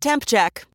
Temp check.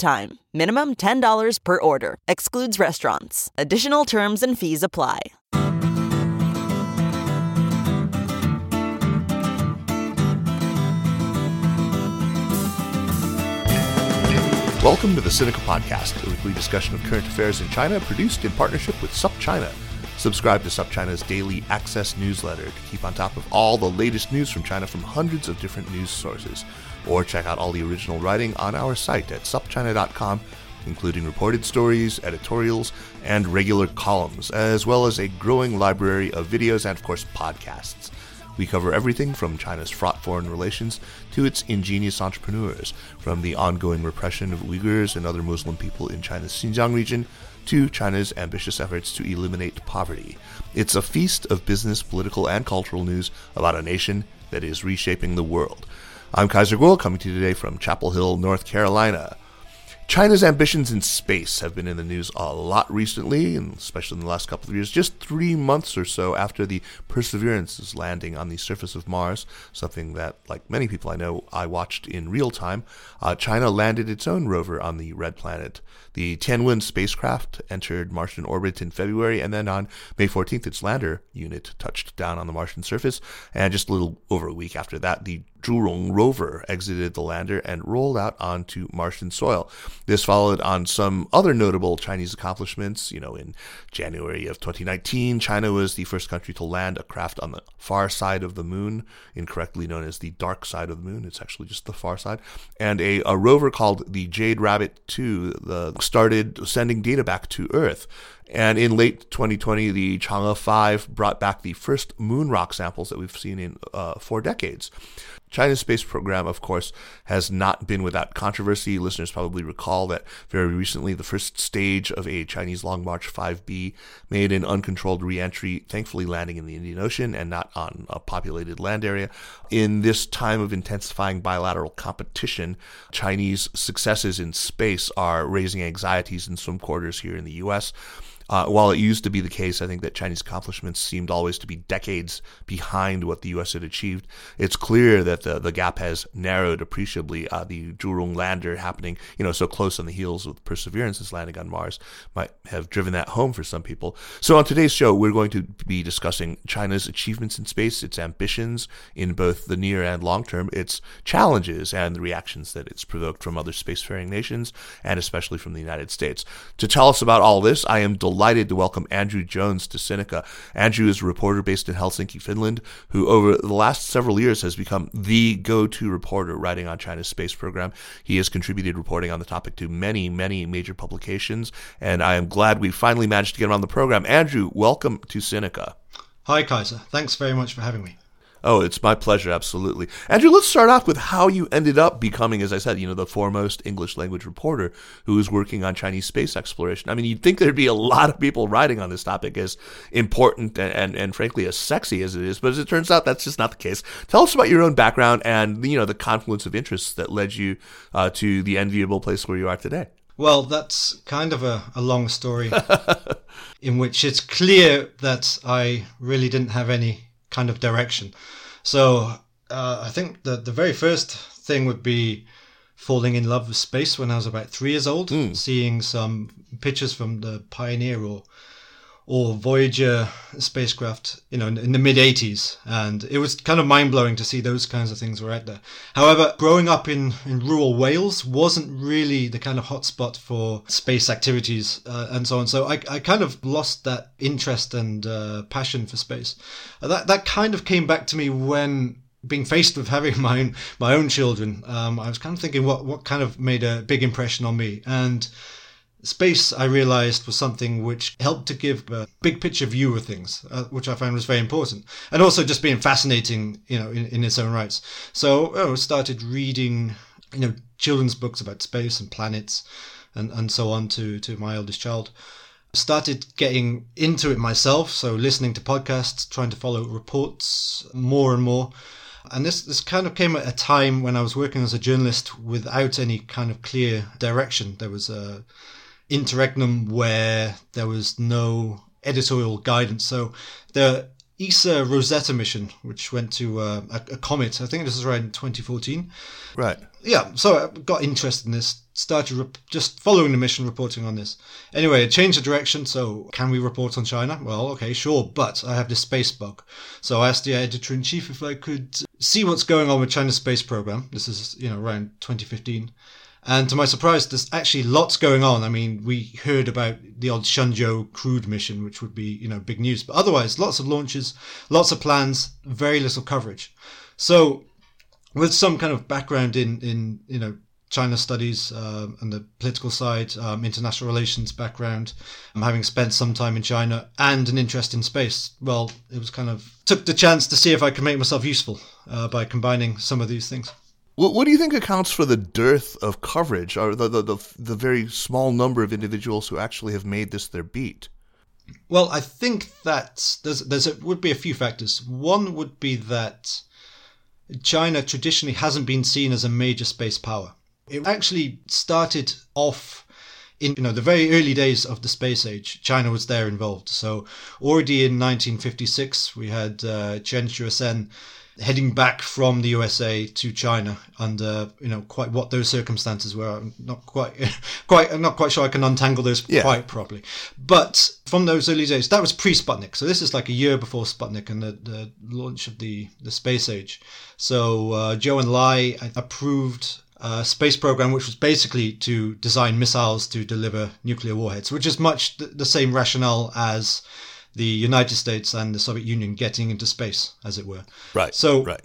time. Minimum $10 per order. Excludes restaurants. Additional terms and fees apply. Welcome to the Sinica Podcast, a weekly discussion of current affairs in China produced in partnership with SupChina. Subscribe to SupChina's daily access newsletter to keep on top of all the latest news from China from hundreds of different news sources. Or check out all the original writing on our site at supchina.com, including reported stories, editorials, and regular columns, as well as a growing library of videos and, of course, podcasts. We cover everything from China's fraught foreign relations to its ingenious entrepreneurs, from the ongoing repression of Uyghurs and other Muslim people in China's Xinjiang region to China's ambitious efforts to eliminate poverty. It's a feast of business, political, and cultural news about a nation that is reshaping the world. I'm Kaiser Kuo, coming to you today from Chapel Hill, North Carolina. China's ambitions in space have been in the news a lot recently, and especially in the last couple of years. Just three months or so after the Perseverance's landing on the surface of Mars, something that, like many people I know, I watched in real time, uh, China landed its own rover on the red planet. The Tianwen spacecraft entered Martian orbit in February, and then on May 14th, its lander unit touched down on the Martian surface. And just a little over a week after that, the Zhurong rover exited the lander and rolled out onto Martian soil. This followed on some other notable Chinese accomplishments. You know, in January of 2019, China was the first country to land a craft on the far side of the moon, incorrectly known as the dark side of the moon. It's actually just the far side. And a, a rover called the Jade Rabbit 2 the, started sending data back to Earth. And in late 2020, the Chang'e 5 brought back the first moon rock samples that we've seen in uh, four decades. China's space program, of course, has not been without controversy. Listeners probably recall that very recently the first stage of a Chinese Long March 5B made an uncontrolled reentry, thankfully landing in the Indian Ocean and not on a populated land area. In this time of intensifying bilateral competition, Chinese successes in space are raising anxieties in some quarters here in the U.S. Uh, while it used to be the case, I think that Chinese accomplishments seemed always to be decades behind what the U.S. had achieved. It's clear that the, the gap has narrowed appreciably. Uh, the Zhurong lander happening, you know, so close on the heels of Perseverance's landing on Mars might have driven that home for some people. So on today's show, we're going to be discussing China's achievements in space, its ambitions in both the near and long term, its challenges, and the reactions that it's provoked from other spacefaring nations, and especially from the United States. To tell us about all this, I am delighted delighted to welcome Andrew Jones to Sinica. Andrew is a reporter based in Helsinki, Finland, who over the last several years has become the go-to reporter writing on China's space program. He has contributed reporting on the topic to many, many major publications, and I am glad we finally managed to get him on the program. Andrew, welcome to Sinica. Hi, Kaiser. Thanks very much for having me. Oh, it's my pleasure, absolutely. Andrew, let's start off with how you ended up becoming, as I said, you know, the foremost English language reporter who is working on Chinese space exploration. I mean, you'd think there'd be a lot of people writing on this topic as important and, and, and frankly as sexy as it is, but as it turns out, that's just not the case. Tell us about your own background and, you know, the confluence of interests that led you uh, to the enviable place where you are today. Well, that's kind of a, a long story in which it's clear that I really didn't have any kind of direction. So uh, I think the the very first thing would be falling in love with space when I was about three years old, mm. seeing some pictures from the Pioneer or or Voyager spacecraft, you know, in, in the mid 80s. And it was kind of mind blowing to see those kinds of things were out there. However, growing up in, in rural Wales wasn't really the kind of hotspot for space activities uh, and so on. So I, I kind of lost that interest and uh, passion for space. Uh, that, that kind of came back to me when being faced with having my own, my own children. Um, I was kind of thinking what, what kind of made a big impression on me. And Space, I realized, was something which helped to give a big picture view of things, uh, which I found was very important. And also just being fascinating, you know, in, in its own rights. So I oh, started reading you know, children's books about space and planets and, and so on to, to my eldest child. Started getting into it myself, so listening to podcasts, trying to follow reports more and more. And this, this kind of came at a time when I was working as a journalist without any kind of clear direction. There was a interregnum where there was no editorial guidance. So the ESA Rosetta mission, which went to uh, a, a, comet, I think this was around 2014. Right. Yeah, so I got interested in this, started rep- just following the mission, reporting on this. Anyway, it changed the direction. So, can we report on China? Well, okay, sure, but I have this space bug. So, I asked the editor in chief if I could see what's going on with China's space program. This is, you know, around 2015. And to my surprise, there's actually lots going on. I mean, we heard about the odd Shenzhou crewed mission, which would be, you know, big news. But otherwise, lots of launches, lots of plans, very little coverage. So, with some kind of background in, in you know, China studies uh, and the political side, um, international relations background, um, having spent some time in China and an interest in space. Well, it was kind of took the chance to see if I could make myself useful uh, by combining some of these things. What, what do you think accounts for the dearth of coverage, or the, the, the, the very small number of individuals who actually have made this their beat? Well, I think that there's there's a, would be a few factors. One would be that China traditionally hasn't been seen as a major space power. It actually started off in you know the very early days of the space age. China was there involved. So already in 1956, we had uh, Qian Xuesen heading back from the USA to China under you know quite what those circumstances were. I'm not quite quite I'm not quite sure I can untangle those yeah. quite properly. But from those early days, that was pre Sputnik. So this is like a year before Sputnik and the, the launch of the the space age. So uh, and Enlai approved a space program, which was basically to design missiles to deliver nuclear warheads, which is much the same rationale as the United States and the Soviet Union getting into space, as it were. Right. So, right.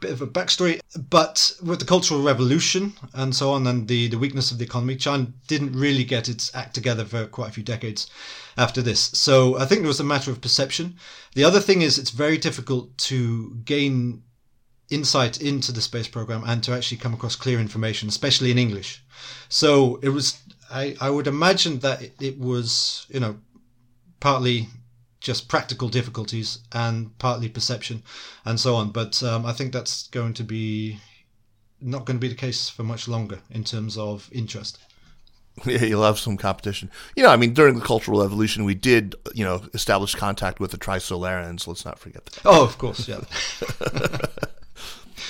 bit of a backstory, but with the Cultural Revolution and so on, and the, the weakness of the economy, China didn't really get its act together for quite a few decades after this. So I think it was a matter of perception. The other thing is, it's very difficult to gain insight into the space program and to actually come across clear information, especially in English. So it was, I, I would imagine that it, it was, you know, partly just practical difficulties and partly perception and so on. But um, I think that's going to be not going to be the case for much longer in terms of interest. Yeah, you'll have some competition. You know, I mean, during the Cultural Revolution, we did, you know, establish contact with the Trisolarans. Let's not forget that. Oh, of course, yeah.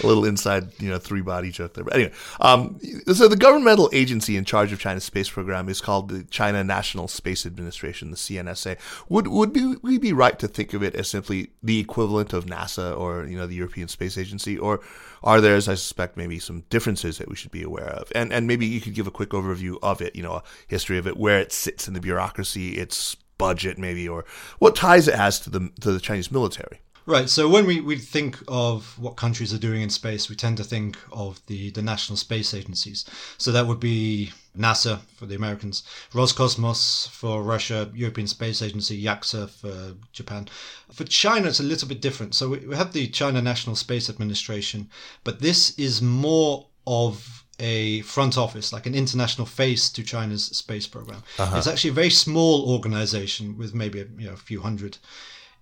a little inside, you know, three body joke there. But anyway, um, so the governmental agency in charge of China's space program is called the China National Space Administration, the CNSA. Would would we be right to think of it as simply the equivalent of NASA or you know the European Space Agency, or are there, as I suspect, maybe some differences that we should be aware of? And and maybe you could give a quick overview of it, you know, a history of it, where it sits in the bureaucracy, its budget, maybe, or what ties it has to the to the Chinese military. Right. So when we, we think of what countries are doing in space, we tend to think of the, the national space agencies. So that would be NASA for the Americans, Roscosmos for Russia, European Space Agency, JAXA for Japan. For China, it's a little bit different. So we, we have the China National Space Administration, but this is more of a front office, like an international face to China's space program. Uh-huh. It's actually a very small organization with maybe a, you know, a few hundred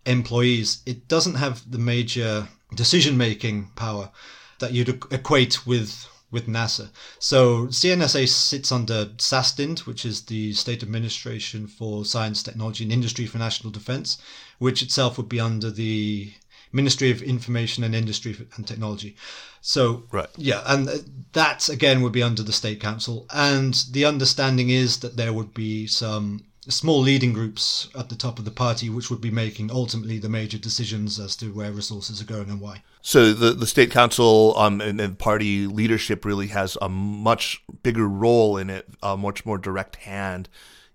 employees, it doesn't have the major decision making power that you'd equate with with NASA. So CNSA sits under SASTIND, which is the State Administration for Science, Technology and Industry for National Defense, which itself would be under the Ministry of Information and Industry and Technology. So, right. yeah, and that again would be under the State Council. And the understanding is that there would be some small leading groups at the top of the party, which would be making ultimately the major decisions as to where resources are going and why. So the the state council um, and, and party leadership really has a much bigger role in it, a much more direct hand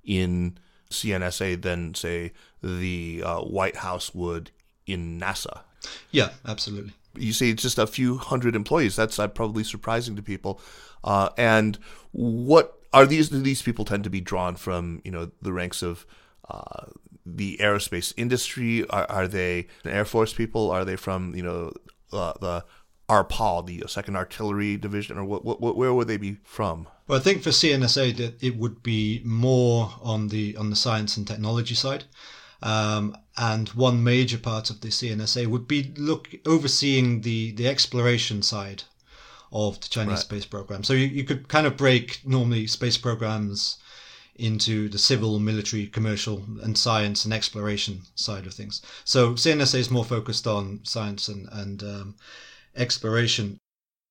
in CNSA than say the uh, White House would in NASA. Yeah, absolutely. You see, it's just a few hundred employees. That's uh, probably surprising to people. Uh, and what are these these people tend to be drawn from you know the ranks of uh, the aerospace industry? Are, are they Air Force people? Are they from you know uh, the RPAL, the Second Artillery Division, or what, what, where would they be from? Well, I think for CNSA that it would be more on the on the science and technology side. Um, and one major part of the CNSA would be look overseeing the the exploration side of the Chinese right. space program. So you, you could kind of break normally space programs into the civil, military, commercial, and science and exploration side of things. So CNSA is more focused on science and, and um, exploration.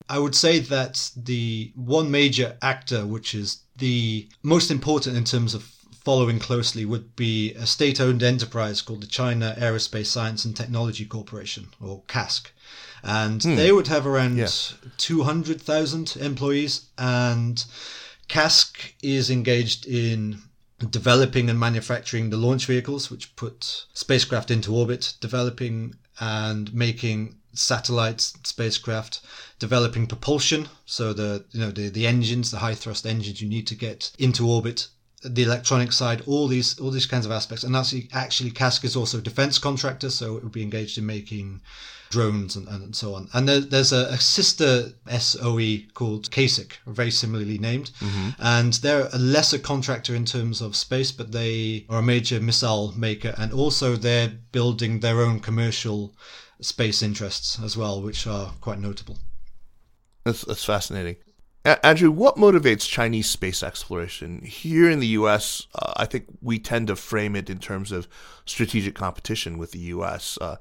I would say that the one major actor, which is the most important in terms of following closely, would be a state owned enterprise called the China Aerospace Science and Technology Corporation, or CASC. And hmm. they would have around yeah. 200,000 employees. And CASC is engaged in developing and manufacturing the launch vehicles, which put spacecraft into orbit, developing and making satellites, spacecraft, developing propulsion. So the you know the, the engines, the high thrust engines you need to get into orbit, the electronic side, all these all these kinds of aspects. And that's actually CASC is also a defense contractor, so it would be engaged in making drones and, and so on. And there, there's a, a, sister SOE called CASIC, very similarly named. Mm-hmm. And they're a lesser contractor in terms of space, but they are a major missile maker. And also they're building their own commercial space interests as well, which are quite notable. That's, that's fascinating. Andrew, what motivates Chinese space exploration? Here in the U.S., uh, I think we tend to frame it in terms of strategic competition with the U.S. Uh,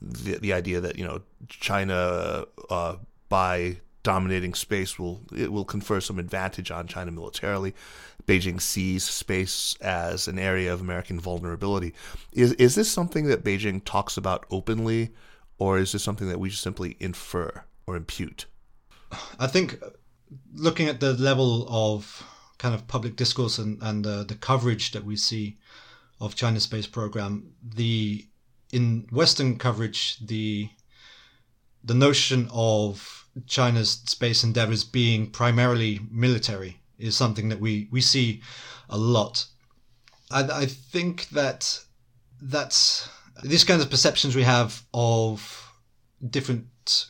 the, the idea that you know China, uh, by dominating space, will it will confer some advantage on China militarily. Beijing sees space as an area of American vulnerability. Is is this something that Beijing talks about openly, or is this something that we just simply infer or impute? I think looking at the level of kind of public discourse and, and uh, the coverage that we see of China's space program, the in Western coverage, the the notion of China's space endeavors being primarily military is something that we, we see a lot. I, I think that that's these kinds of perceptions we have of different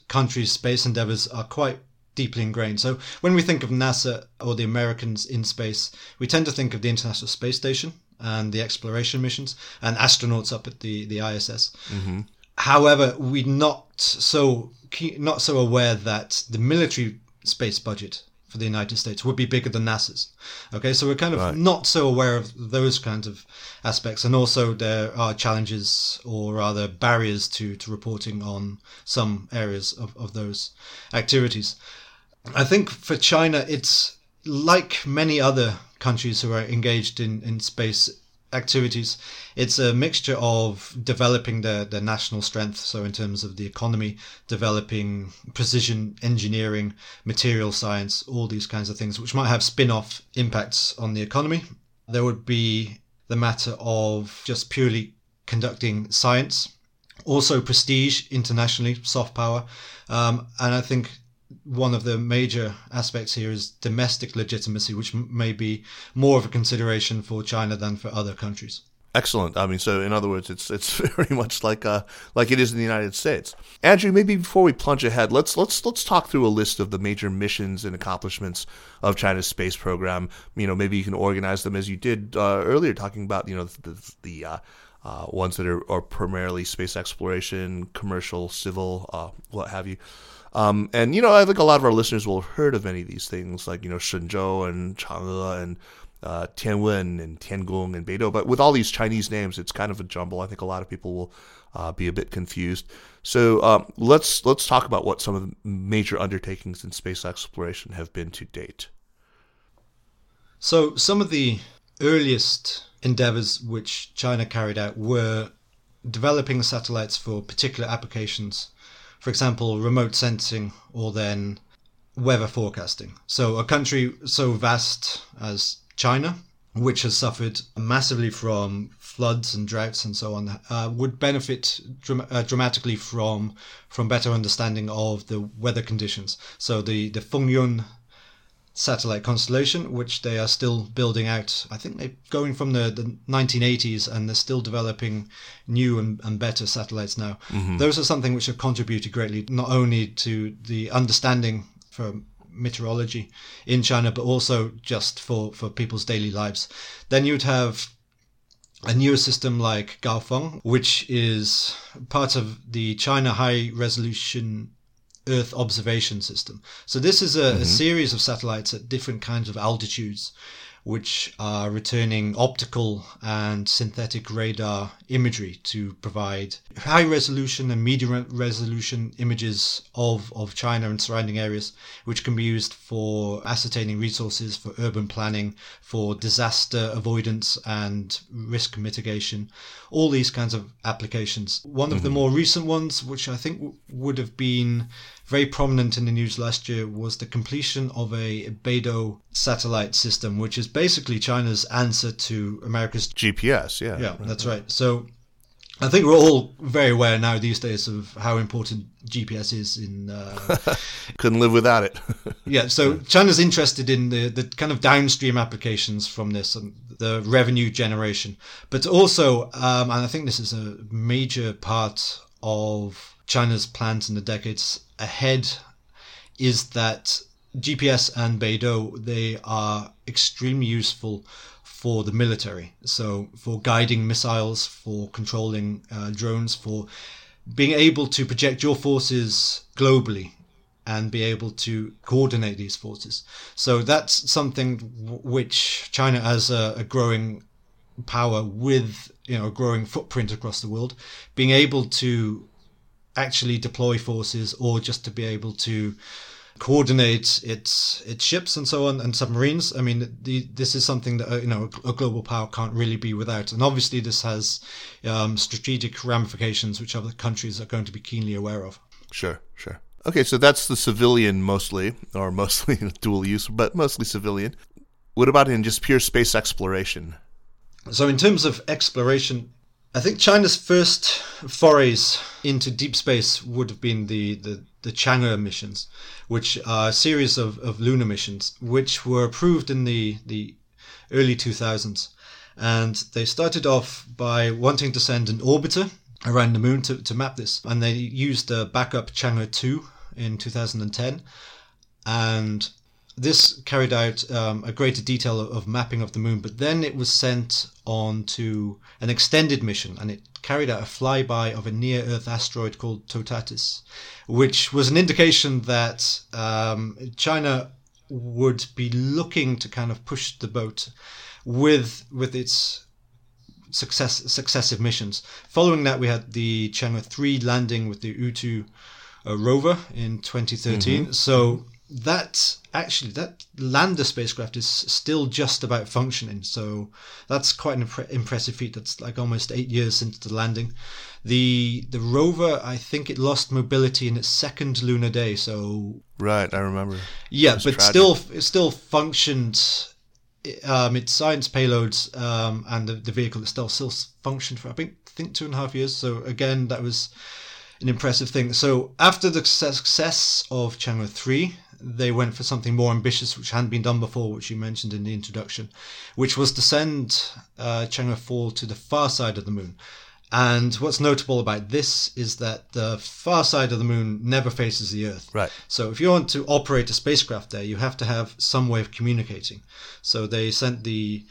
countries' space endeavors are quite deeply ingrained. So when we think of NASA or the Americans in space, we tend to think of the International Space Station and the exploration missions and astronauts up at the the ISS. Mm-hmm. However, we're not so not so aware that the military space budget for the United States would be bigger than NASA's. Okay, so we're kind of right. not so aware of those kinds of aspects, and also there are challenges or rather barriers to to reporting on some areas of, of those activities. I think for China, it's like many other countries who are engaged in, in space activities. It's a mixture of developing their, their national strength, so in terms of the economy, developing precision engineering, material science, all these kinds of things, which might have spin off impacts on the economy. There would be the matter of just purely conducting science, also prestige internationally, soft power. Um, and I think one of the major aspects here is domestic legitimacy, which may be more of a consideration for China than for other countries. Excellent. I mean, so in other words, it's it's very much like uh like it is in the United States. Andrew, maybe before we plunge ahead, let's let's let's talk through a list of the major missions and accomplishments of China's space program. You know, maybe you can organize them as you did uh, earlier, talking about you know the the uh, uh, ones that are, are primarily space exploration, commercial, civil, uh, what have you. Um, and you know, I think a lot of our listeners will have heard of any of these things, like you know, Shenzhou and Chang'e and uh, Tianwen and Tiangong and Beidou. But with all these Chinese names, it's kind of a jumble. I think a lot of people will uh, be a bit confused. So um, let's let's talk about what some of the major undertakings in space exploration have been to date. So some of the earliest endeavors which China carried out were developing satellites for particular applications for example, remote sensing or then weather forecasting. So, a country so vast as China, which has suffered massively from floods and droughts and so on, uh, would benefit uh, dramatically from from better understanding of the weather conditions. So, the the Fengyun satellite constellation, which they are still building out. I think they're going from the, the 1980s and they're still developing new and, and better satellites now. Mm-hmm. Those are something which have contributed greatly, not only to the understanding for meteorology in China, but also just for, for people's daily lives. Then you'd have a newer system like Gaofen, which is part of the China High Resolution Earth observation system. So this is a, mm-hmm. a, series of satellites at different kinds of altitudes, which are returning optical and synthetic radar imagery to provide high resolution and medium resolution images of, of China and surrounding areas, which can be used for ascertaining resources, for urban planning, for disaster avoidance and risk mitigation, all these kinds of applications. One of mm-hmm. the more recent ones, which I think w- would have been very prominent in the news last year was the completion of a Beidou satellite system, which is basically China's answer to America's GPS. Yeah, yeah, that's right. So I think we're all very aware now these days of how important GPS is in. Uh, Couldn't live without it. yeah, so China's interested in the, the kind of downstream applications from this and the revenue generation, but also, um, and I think this is a major part of China's plans in the decades ahead is that GPS and Beidou they are extremely useful for the military. So for guiding missiles, for controlling uh, drones, for being able to project your forces globally and be able to coordinate these forces. So that's something which China as a, a growing power with you know a growing footprint across the world, being able to actually deploy forces or just to be able to coordinate its its ships and so on and submarines. I mean, the, this is something that uh, you know a, global power can't really be without, and obviously this has um, strategic ramifications which other countries are going to be keenly aware of. Sure, sure. Okay, so that's the civilian mostly, or mostly dual use, but mostly civilian. What about in just pure space exploration? So, in terms of exploration, I think China's first forays into deep space would have been the, the, the Chang'e missions, which are a series of, of lunar missions, which were approved in the, the early 2000s. And they started off by wanting to send an orbiter around the moon to, to map this. And they used a backup Chang'e 2 in 2010. And this carried out um, a greater detail of, of, mapping of the moon, but then it was sent on to an extended mission and it carried out a flyby of a near Earth asteroid called Toutatis, which was an indication that um, China would be looking to kind of push the boat with with its success successive missions. Following that, we had the Chang'e 3 landing with the Yutu uh, rover in 2013. Mm-hmm. So that actually that lander spacecraft is still just about functioning. So that's quite an impre- impressive feat. That's like almost eight years since the landing. The the rover i think it lost mobility in its second lunar day so right i remember. Yeah but tragic. still it still functioned um, its science payloads um, and the, the vehicle itself still functioned for i think, think two and a half years. So again that was an impressive thing. So after the success of chang'e 3 they went for something more ambitious, which hadn't been done before, which you mentioned in the introduction, which was to send uh, Chang'e 4 to the far side of the moon. And what's notable about this is that the far side of the moon never faces the Earth. Right. So if you want to operate a spacecraft there, you have to have some way of communicating. So they sent the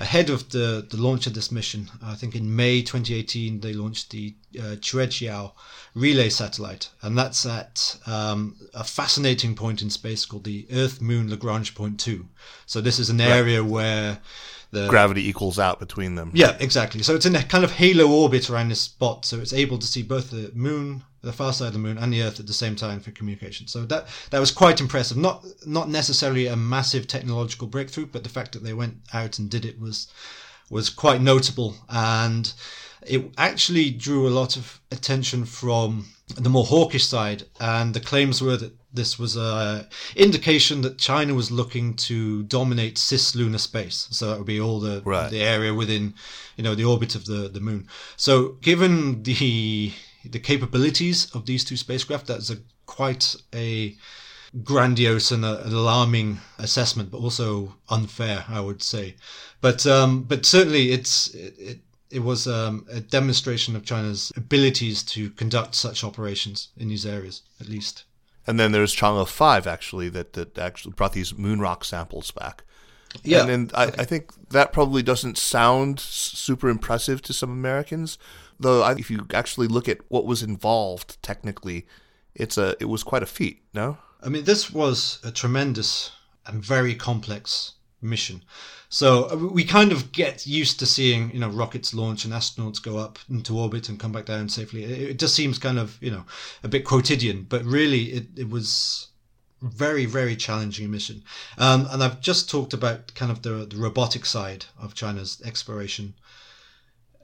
ahead of the, the launch of this mission, I think in May 2018, they launched the uh, Queqiao relay satellite. And that's at um, a fascinating point in space called the Earth Moon Lagrange Point 2. So this is an area right. where the gravity equals out between them. Yeah, exactly. So it's in a kind of halo orbit around this spot. So it's able to see both the moon the far side of the moon and the Earth at the same time for communication. So that that was quite impressive. Not not necessarily a massive technological breakthrough, but the fact that they went out and did it was was quite notable, and it actually drew a lot of attention from the more hawkish side. And the claims were that this was a indication that China was looking to dominate cislunar space. So that would be all the right. the area within, you know, the orbit of the the moon. So given the the capabilities of these two spacecraft, that's a quite a grandiose and a, an alarming assessment, but also unfair, I would say. But um, but certainly it's it, it, it was um, a demonstration of China's abilities to conduct such operations in these areas, at least. And then there's Chang'e 5, actually, that, that actually brought these moon rock samples back. Yeah. And then I, I think that probably doesn't sound super impressive to some Americans, though if you actually look at what was involved technically, it's a it was quite a feat, no? I mean, this was a tremendous and very complex mission. So uh, we kind of get used to seeing, you know, rockets launch and astronauts go up into orbit and come back down safely. It, just seems kind of, you know, a bit quotidian, but really it, it was very, very challenging mission. Um, and I've just talked about kind of the, the robotic side of China's exploration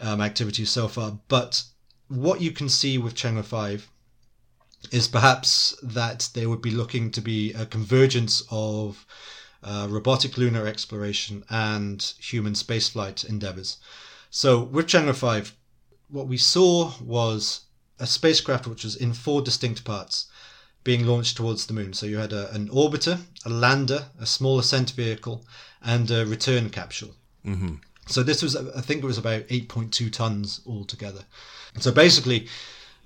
um, activities so far. But what you can see with Chang'e 5 is perhaps that they would be looking to be a convergence of uh, robotic lunar exploration and human spaceflight endeavors. So with Chang'e 5, what we saw was a spacecraft which was in four distinct parts being launched towards the moon. So you had a, an orbiter, a lander, a small ascent vehicle, and a return capsule. Mm-hmm. So this was, I think it was about 8.2 tons altogether. So basically,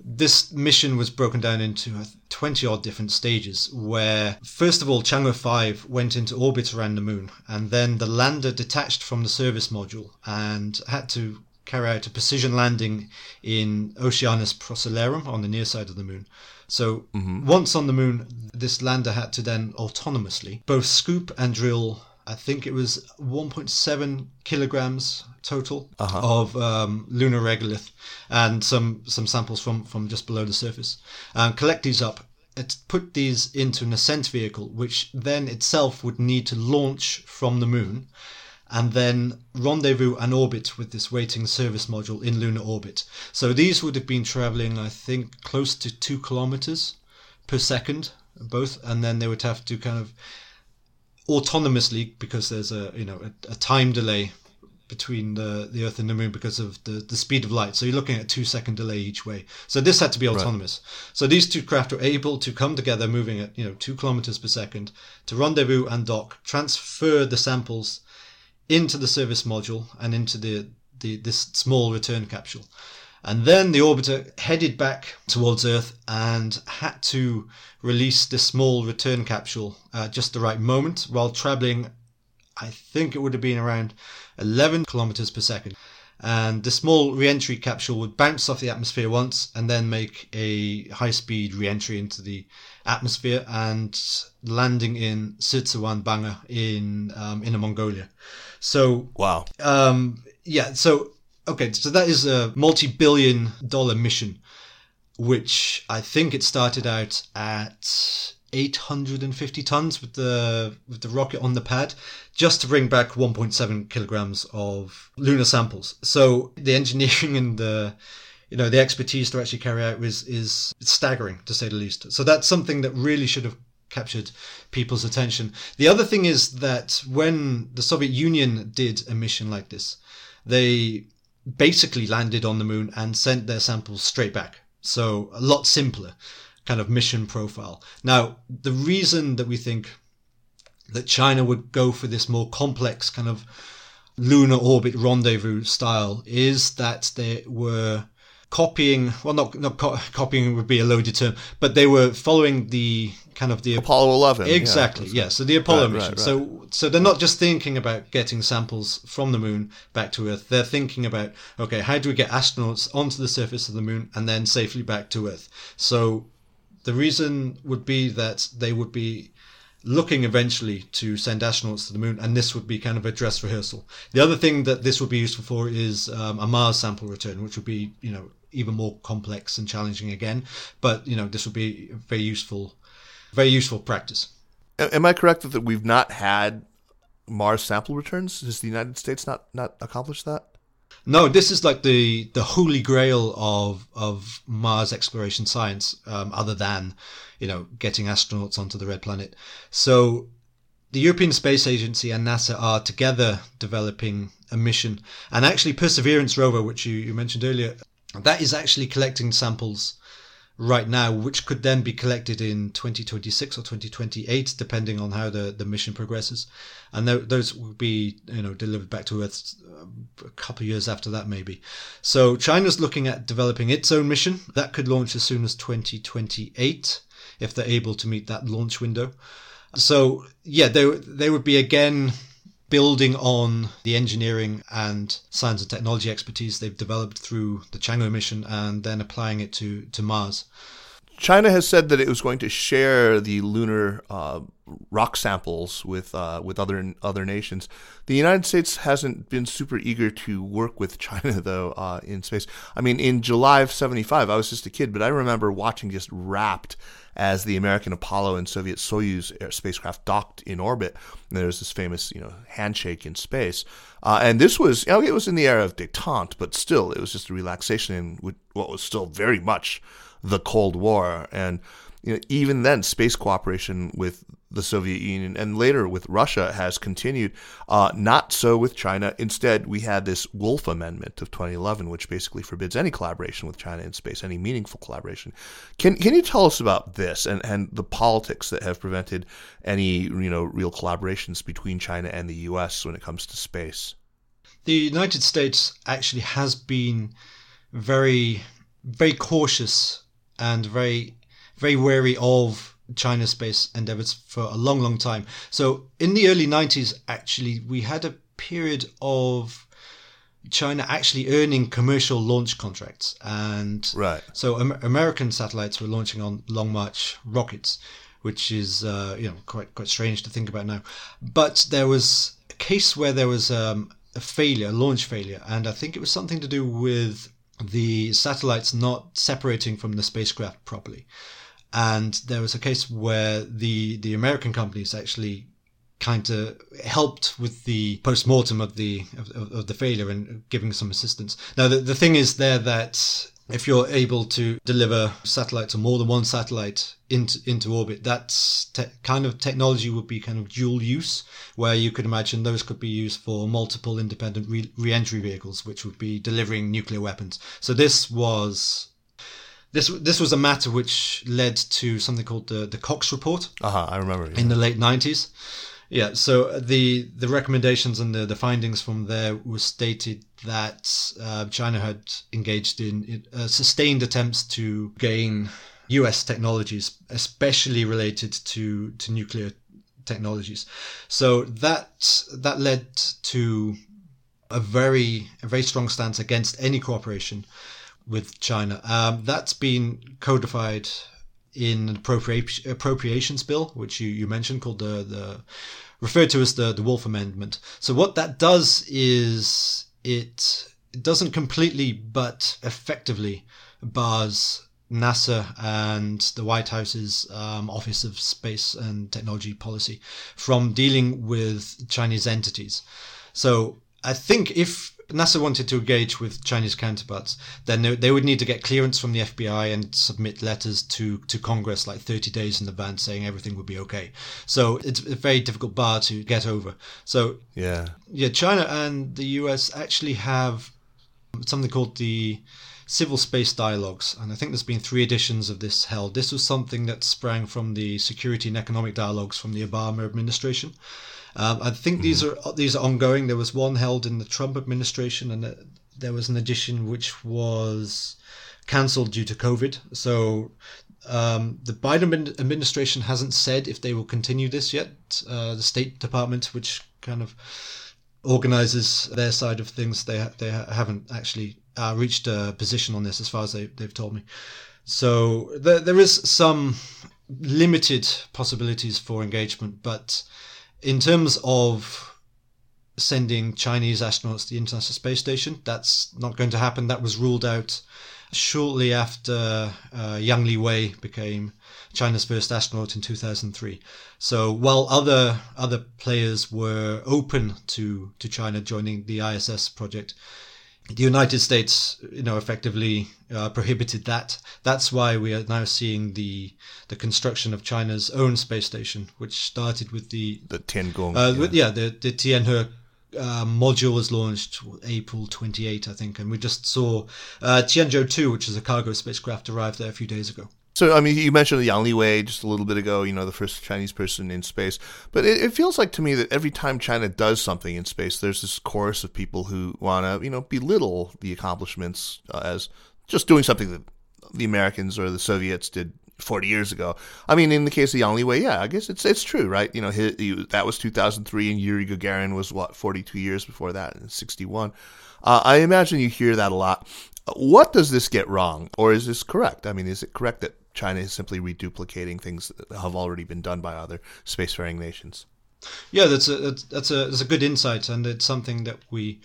this mission was broken down into 20 odd different stages where first of all Chang'e 5 went into orbit around the moon and then the lander detached from the service module and had to carry out a precision landing in Oceanus Procellarum on the near side of the moon. So mm-hmm. once on the moon this lander had to then autonomously both scoop and drill I think it was 1.7 kilograms total uh-huh. of um, lunar regolith and some some samples from from just below the surface. and collect these up, put these into an ascent vehicle, which then itself would need to launch from the moon, and then rendezvous and orbit with this waiting service module in lunar orbit. So these would have been traveling, I think, close to two kilometers per second, both, and then they would have to kind of autonomously because there's a you know a, a, time delay between the, the Earth and the Moon because of the, the speed of light. So you're looking at a two second delay each way. So this had to be autonomous. Right. So these two craft were able to come together, moving at you know two kilometers per second, to rendezvous and dock, transfer the samples into the service module and into the, the this small return capsule. And then the orbiter headed back towards Earth and had to release the small return capsule at just the right moment while traveling, I think it would have been around 11 kilometers per second. And the small re-entry capsule would bounce off the atmosphere once and then make a high-speed re-entry into the atmosphere and landing in Siziwang Banner in um, Inner Mongolia. So wow, um, yeah. So okay, so that is a multi-billion-dollar mission, which I think it started out at 850 tons with the with the rocket on the pad just to bring back 1.7 kilograms of lunar samples. So the engineering and the you know the expertise to actually carry out is is staggering to say the least. So that's something that really should have captured people's attention. The other thing is that when the soviet union did a mission like this they basically landed on the moon and sent their samples straight back so a lot simpler kind of mission profile. Now, the reason that we think that China would go for this more complex kind of lunar orbit rendezvous style is that they were copying well not not co- copying would be a loaded term but they were following the kind of the Apollo 11 exactly yeah, yeah. so the Apollo right, mission right, right. so so they're not just thinking about getting samples from the moon back to earth they're thinking about okay how do we get astronauts onto the surface of the moon and then safely back to earth so the reason would be that they would be looking eventually to send astronauts to the moon, and this would be kind of a dress rehearsal. The other thing that this would be useful for is um, a Mars sample return, which would be, you know, even more complex and challenging again. But you know, this would be very useful, very useful practice. Am I correct that we've not had Mars sample returns? Has the United States not not accomplished that? No, this is like the the holy grail of of Mars exploration science, um, other than you know getting astronauts onto the red planet. So the European Space Agency and NASA are together developing a mission, and actually Perseverance rover, which you, you mentioned earlier, that is actually collecting samples right now, which could then be collected in 2026 or 2028, depending on how the, the mission progresses. And th- those will be, you know, delivered back to Earth um, a couple of years after that, maybe. So China's looking at developing its own mission that could launch as soon as 2028 if they're able to meet that launch window. So yeah, they they would be again building on the engineering and science and technology expertise they've developed through the Chang'e mission and then applying it to, to Mars. China has said that it was going to share the lunar uh, rock samples with uh, with other other nations. The United States hasn't been super eager to work with China though uh, in space. I mean, in July of '75, I was just a kid, but I remember watching just rapt as the American Apollo and Soviet Soyuz spacecraft docked in orbit. And there was this famous, you know, handshake in space. Uh, and this was, you know, it was in the era of détente, but still, it was just a relaxation in what was still very much the Cold War. And you know, even then, space cooperation with the Soviet Union and later with Russia has continued. Uh, not so with China. Instead, we had this Wolf Amendment of 2011, which basically forbids any collaboration with China in space, any meaningful collaboration. Can can you tell us about this and, and the politics that have prevented any you know real collaborations between China and the U.S. when it comes to space? The United States actually has been very very cautious and very very wary of China space endeavors for a long, long time. So in the early 90s, actually, we had a period of China actually earning commercial launch contracts. And right. so American satellites were launching on Long March rockets, which is, uh, you know, quite, quite strange to think about now. But there was a case where there was um, a failure, a launch failure. And I think it was something to do with the satellites not separating from the spacecraft properly and there was a case where the the American companies actually kind of helped with the post-mortem of the of, of, the failure and giving some assistance. Now the, the thing is there that if you're able to deliver satellites or more than one satellite into into orbit, that's te- kind of technology would be kind of dual use, where you could imagine those could be used for multiple independent re- re-entry vehicles, which would be delivering nuclear weapons. So this was this this was a matter which led to something called the the Cox Report. Uh-huh, I remember. Yeah. In the late nineties. Yeah, so the the recommendations and the, the findings from there were stated that uh, China had engaged in uh, sustained attempts to gain U.S. technologies, especially related to to nuclear technologies. So that that led to a very a very strong stance against any cooperation with China. Um, that's been codified in an appropriation, appropriations bill, which you, you mentioned, called the, the referred to as the, the Wolf Amendment. So what that does is it, it doesn't completely but effectively bars NASA and the White House's um, Office of Space and Technology Policy from dealing with Chinese entities. So I think if NASA wanted to engage with Chinese counterparts, then they would need to get clearance from the FBI and submit letters to, to Congress like 30 days in advance saying everything would be okay. So it's a very difficult bar to get over. So yeah, yeah, China and the US actually have something called the Civil Space Dialogues, and I think there's been three editions of this held. This was something that sprang from the Security and Economic Dialogues from the Obama administration. Um, I think mm-hmm. these are these are ongoing. There was one held in the Trump administration, and uh, there was an edition which was cancelled due to COVID. So um, the Biden administration hasn't said if they will continue this yet. Uh, the State Department, which kind of organizes their side of things, they they haven't actually uh, reached a position on this, as far as they, they've told me. So there, there is some limited possibilities for engagement, but in terms of sending Chinese astronauts to the International Space Station, that's not going to happen. That was ruled out shortly after uh, Yang Liwei became China's first astronaut in 2003. So while other other players were open to to China joining the ISS project, the United States, you know, effectively uh, prohibited that. That's why we are now seeing the the construction of China's own space station, which started with the the Tiangong. Uh, yeah. With, yeah, the the Tianhe uh, module was launched April 28, I think, and we just saw uh, Tianzhou 2, which is a cargo spacecraft, arrive there a few days ago. So, I mean, you mentioned Yang Liwei just a little bit ago, you know, the first Chinese person in space. But it, it, feels like to me that every time China does something in space, there's this chorus of people who want to, you know, belittle the accomplishments uh, as just doing something that the Americans or the Soviets did 40 years ago. I mean, in the case of Yang Liwei, yeah, I guess it's it's true, right? You know, he, that was 2003, and Yuri Gagarin was what 42 years before that, in 61. Uh, I imagine you hear that a lot. What does this get wrong, or is this correct? I mean, is it correct that China is simply reduplicating things that have already been done by other spacefaring nations? Yeah, that's a that's a that's a good insight, and it's something that we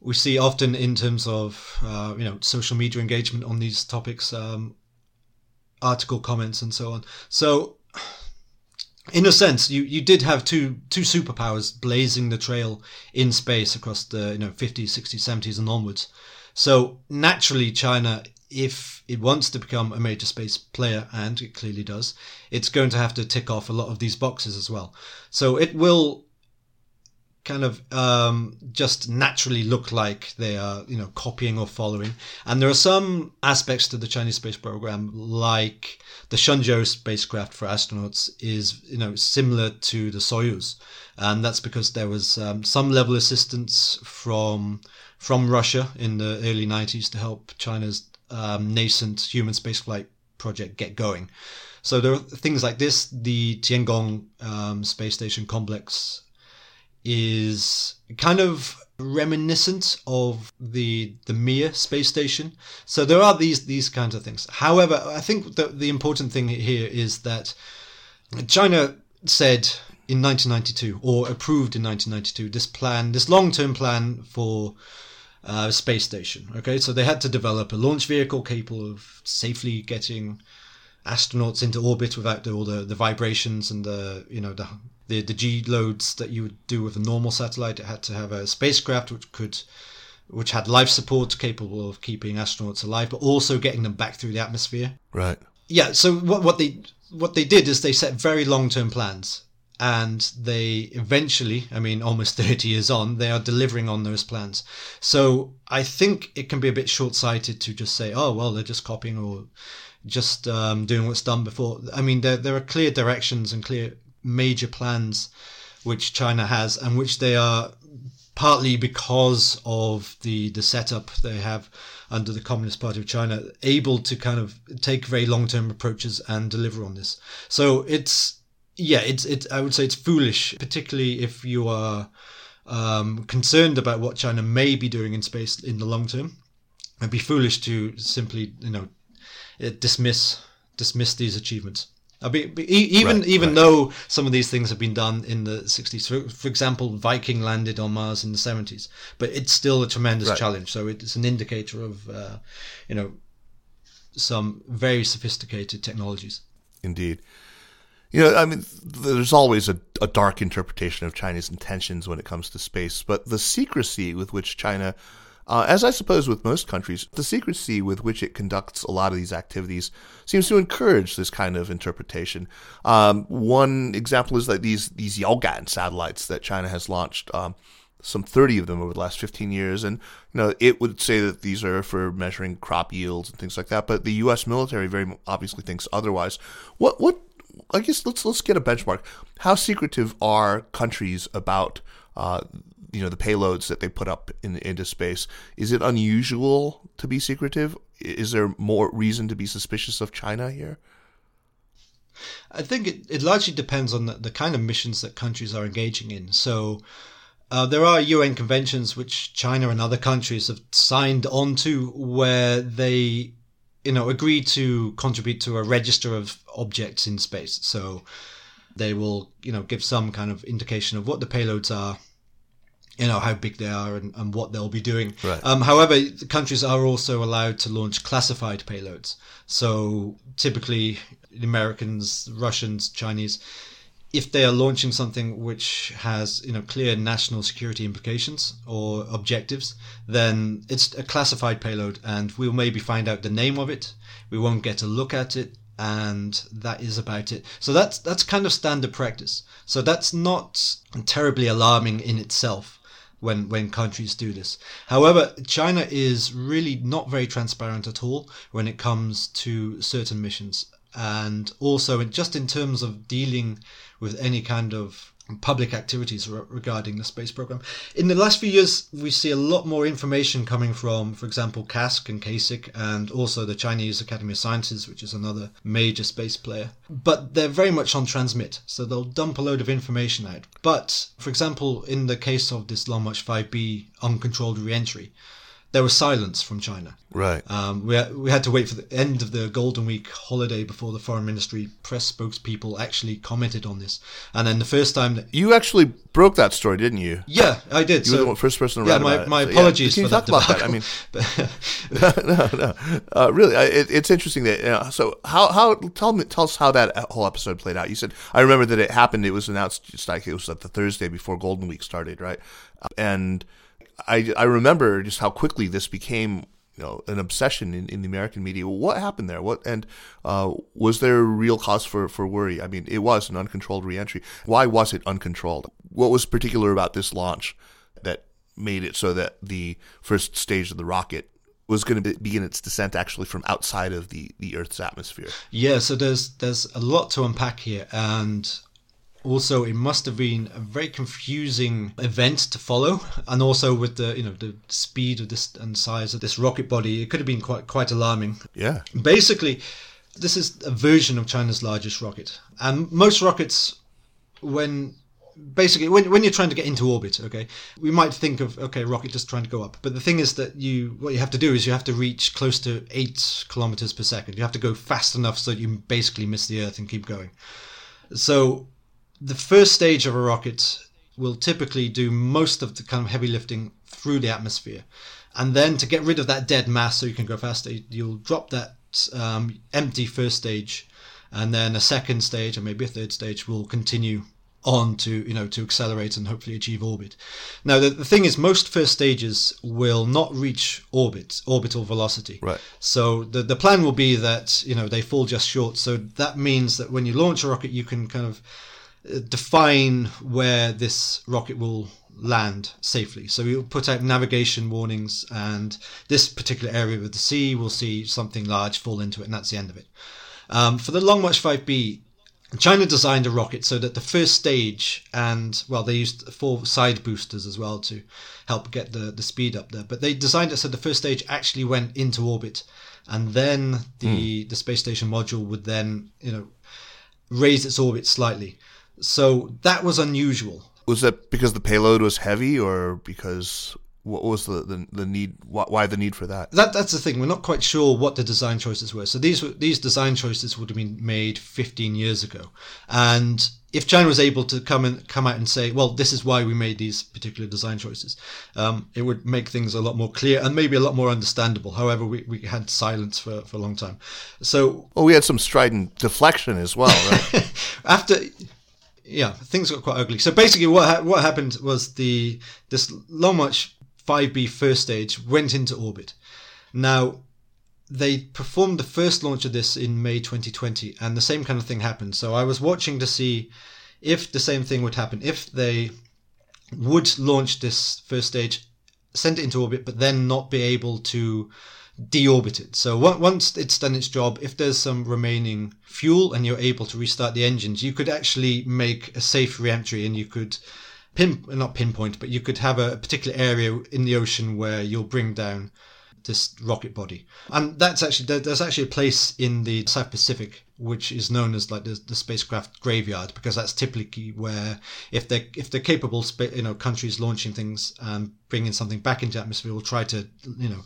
we see often in terms of uh, you know social media engagement on these topics. Um, article comments and so on. So, in a sense, you, you did have two two superpowers blazing the trail in space across the you know 50s, 60s, 70s, and onwards. So naturally, China, if it wants to become a major space player, and it clearly does, it's going to have to tick off a lot of these boxes as well. So it will kind of um, just naturally look like they are, you know, copying or following. And there are some aspects to the Chinese space program, like the Shenzhou spacecraft for astronauts is, you know, similar to the Soyuz, and that's because there was um, some level assistance from from Russia in the early 90s to help China's um, nascent human spaceflight project get going. So there are things like this. The Tiangong um, space station complex is kind of reminiscent of the the Mir space station. So there are these these kinds of things. However, I think the the important thing here is that China said in 1992 or approved in 1992 this plan, this long-term plan for uh, space station. Okay, so they had to develop a launch vehicle capable of safely getting astronauts into orbit without the, all the, the vibrations and the you know the the, the G loads that you would do with a normal satellite. It had to have a spacecraft which could which had life support capable of keeping astronauts alive, but also getting them back through the atmosphere. Right. Yeah. So what what they what they did is they set very long term plans, and they eventually, I mean, almost thirty years on, they are delivering on those plans. So I think it can be a bit short sighted to just say, oh well, they're just copying or just um, doing what's done before. I mean, there there are clear directions and clear major plans which China has and which they are partly because of the the setup they have under the Communist Party of China able to kind of take very long term approaches and deliver on this. So it's yeah, it's it's I would say it's foolish, particularly if you are um, concerned about what China may be doing in space in the long term. It'd be foolish to simply you know dismiss dismiss these achievements. I mean, even right, even right. though some of these things have been done in the 60s, for, for, example, Viking landed on Mars in the 70s, but it's still a tremendous right. challenge. So it's an indicator of, uh, you know, some very sophisticated technologies. Indeed. You know, I mean, there's always a, a dark interpretation of China's intentions when it comes to space, but the secrecy with which China uh, as I suppose with most countries, the secrecy with which it conducts a lot of these activities seems to encourage this kind of interpretation. Um, one example is that these these Yaogan satellites that China has launched. Um, some 30 of them over the last 15 years and you know it would say that these are for measuring crop yields and things like that but the US military very obviously thinks otherwise what what I guess let's let's get a benchmark how secretive are countries about uh, you know the payloads that they put up in, into space. Is it unusual to be secretive? Is there more reason to be suspicious of China here? I think it, it largely depends on the, the kind of missions that countries are engaging in. So uh, there are UN conventions which China and other countries have signed onto where they you know agree to contribute to a register of objects in space. So they will you know give some kind of indication of what the payloads are you know how big they are and, and what they'll be doing. Right. Um, however, countries are also allowed to launch classified payloads. So typically, Americans, Russians, Chinese, if they are launching something which has you know clear national security implications or objectives, then it's a classified payload, and we'll maybe find out the name of it. We won't get to look at it, and that is about it. So that's that's kind of standard practice. So that's not terribly alarming in itself when when countries do this. However, China is really not very transparent at all when it comes to certain missions, and also just in terms of dealing with any kind of public activities re- regarding the space program. In the last few years, we see a lot more information coming from, for example, CASC and CASIC, and also the Chinese Academy of Sciences, which is another major space player. But they're very much on transmit, so they'll dump a load of information out. But, for example, in the case of this Long March 5B uncontrolled reentry, there was silence from China. Right. Um, we, we had to wait for the end of the Golden Week holiday before the foreign ministry press spokespeople actually commented on this. And then the first time that. You actually broke that story, didn't you? Yeah, I did. You so, were the first person to yeah, write my, about it. my So, apologies Can you for that. that? I mean, no, no. Uh, really, I- it, it's interesting that. You know, so, how how tell me tell us how that whole episode played out. You said I remember that it happened. It was announced just like it was like the Thursday before Golden Week started, right? And I I remember just how quickly this became. You know, an obsession in, in the American media. What happened there? What and uh, was there real cause for, for worry? I mean, it was an uncontrolled reentry. Why was it uncontrolled? What was particular about this launch that made it so that the first stage of the rocket was going to begin its descent actually from outside of the, the Earth's atmosphere. Yeah, so there's there's a lot to unpack here, and also it must have been a very confusing event to follow, and also with the you know the speed of this and size of this rocket body, it could have been quite quite alarming. Yeah. Basically, this is a version of China's largest rocket, and most rockets, when basically when, when you're trying to get into orbit okay we might think of okay rocket just trying to go up. But the thing is that you what you have to do is you have to reach close to eight kilometers per second. You have to go fast enough so that you basically miss the earth and keep going. So the first stage of a rocket will typically do most of the kind of heavy lifting through the atmosphere and then to get rid of that dead mass so you can go faster you'll drop that um, empty first stage and then a second stage and maybe a third stage will continue on to you know to accelerate and hopefully achieve orbit. Now the, the thing is, most first stages will not reach orbit orbital velocity. Right. So the the plan will be that you know they fall just short. So that means that when you launch a rocket, you can kind of define where this rocket will land safely. So we'll put out navigation warnings, and this particular area of the sea will see something large fall into it, and that's the end of it. Um, for the Long March 5B, China designed a rocket so that the first stage and well they used four side boosters as well to help get the, the speed up there but they designed it so the first stage actually went into orbit and then the the space station module would then you know raise its orbit slightly so that was unusual Was that because the payload was heavy or because what was the, the, the need? Why, the need for that? that that's the thing. We're not quite sure what the design choices were. So these were these design choices would have been made 15 years ago, and if China was able to come and come out and say, "Well, this is why we made these particular design choices," um, it would make things a lot more clear and maybe a lot more understandable. However, we, we had silence for, for a long time. So Well, we had some strident deflection as well, right? after yeah things got quite ugly. So basically what ha- what happened was the this long march 5b first stage went into orbit. Now they performed the first launch of this in may 2020 and the same kind of thing happened. So i was watching to see if the same thing would happen if they would launch this first stage send it into orbit but then not be able to deorbit it. So once it's done its job, if there's some remaining fuel and you're able to restart the engines, you could actually make a safe reentry and you could pin not pinpoint, but you could have a particular area in the ocean where you'll bring down this rocket body. And that's actually there's actually a place in the South Pacific which is known as like the, the spacecraft graveyard because that's typically where if they if they're capable you know countries launching things and bringing something back into atmosphere will try to you know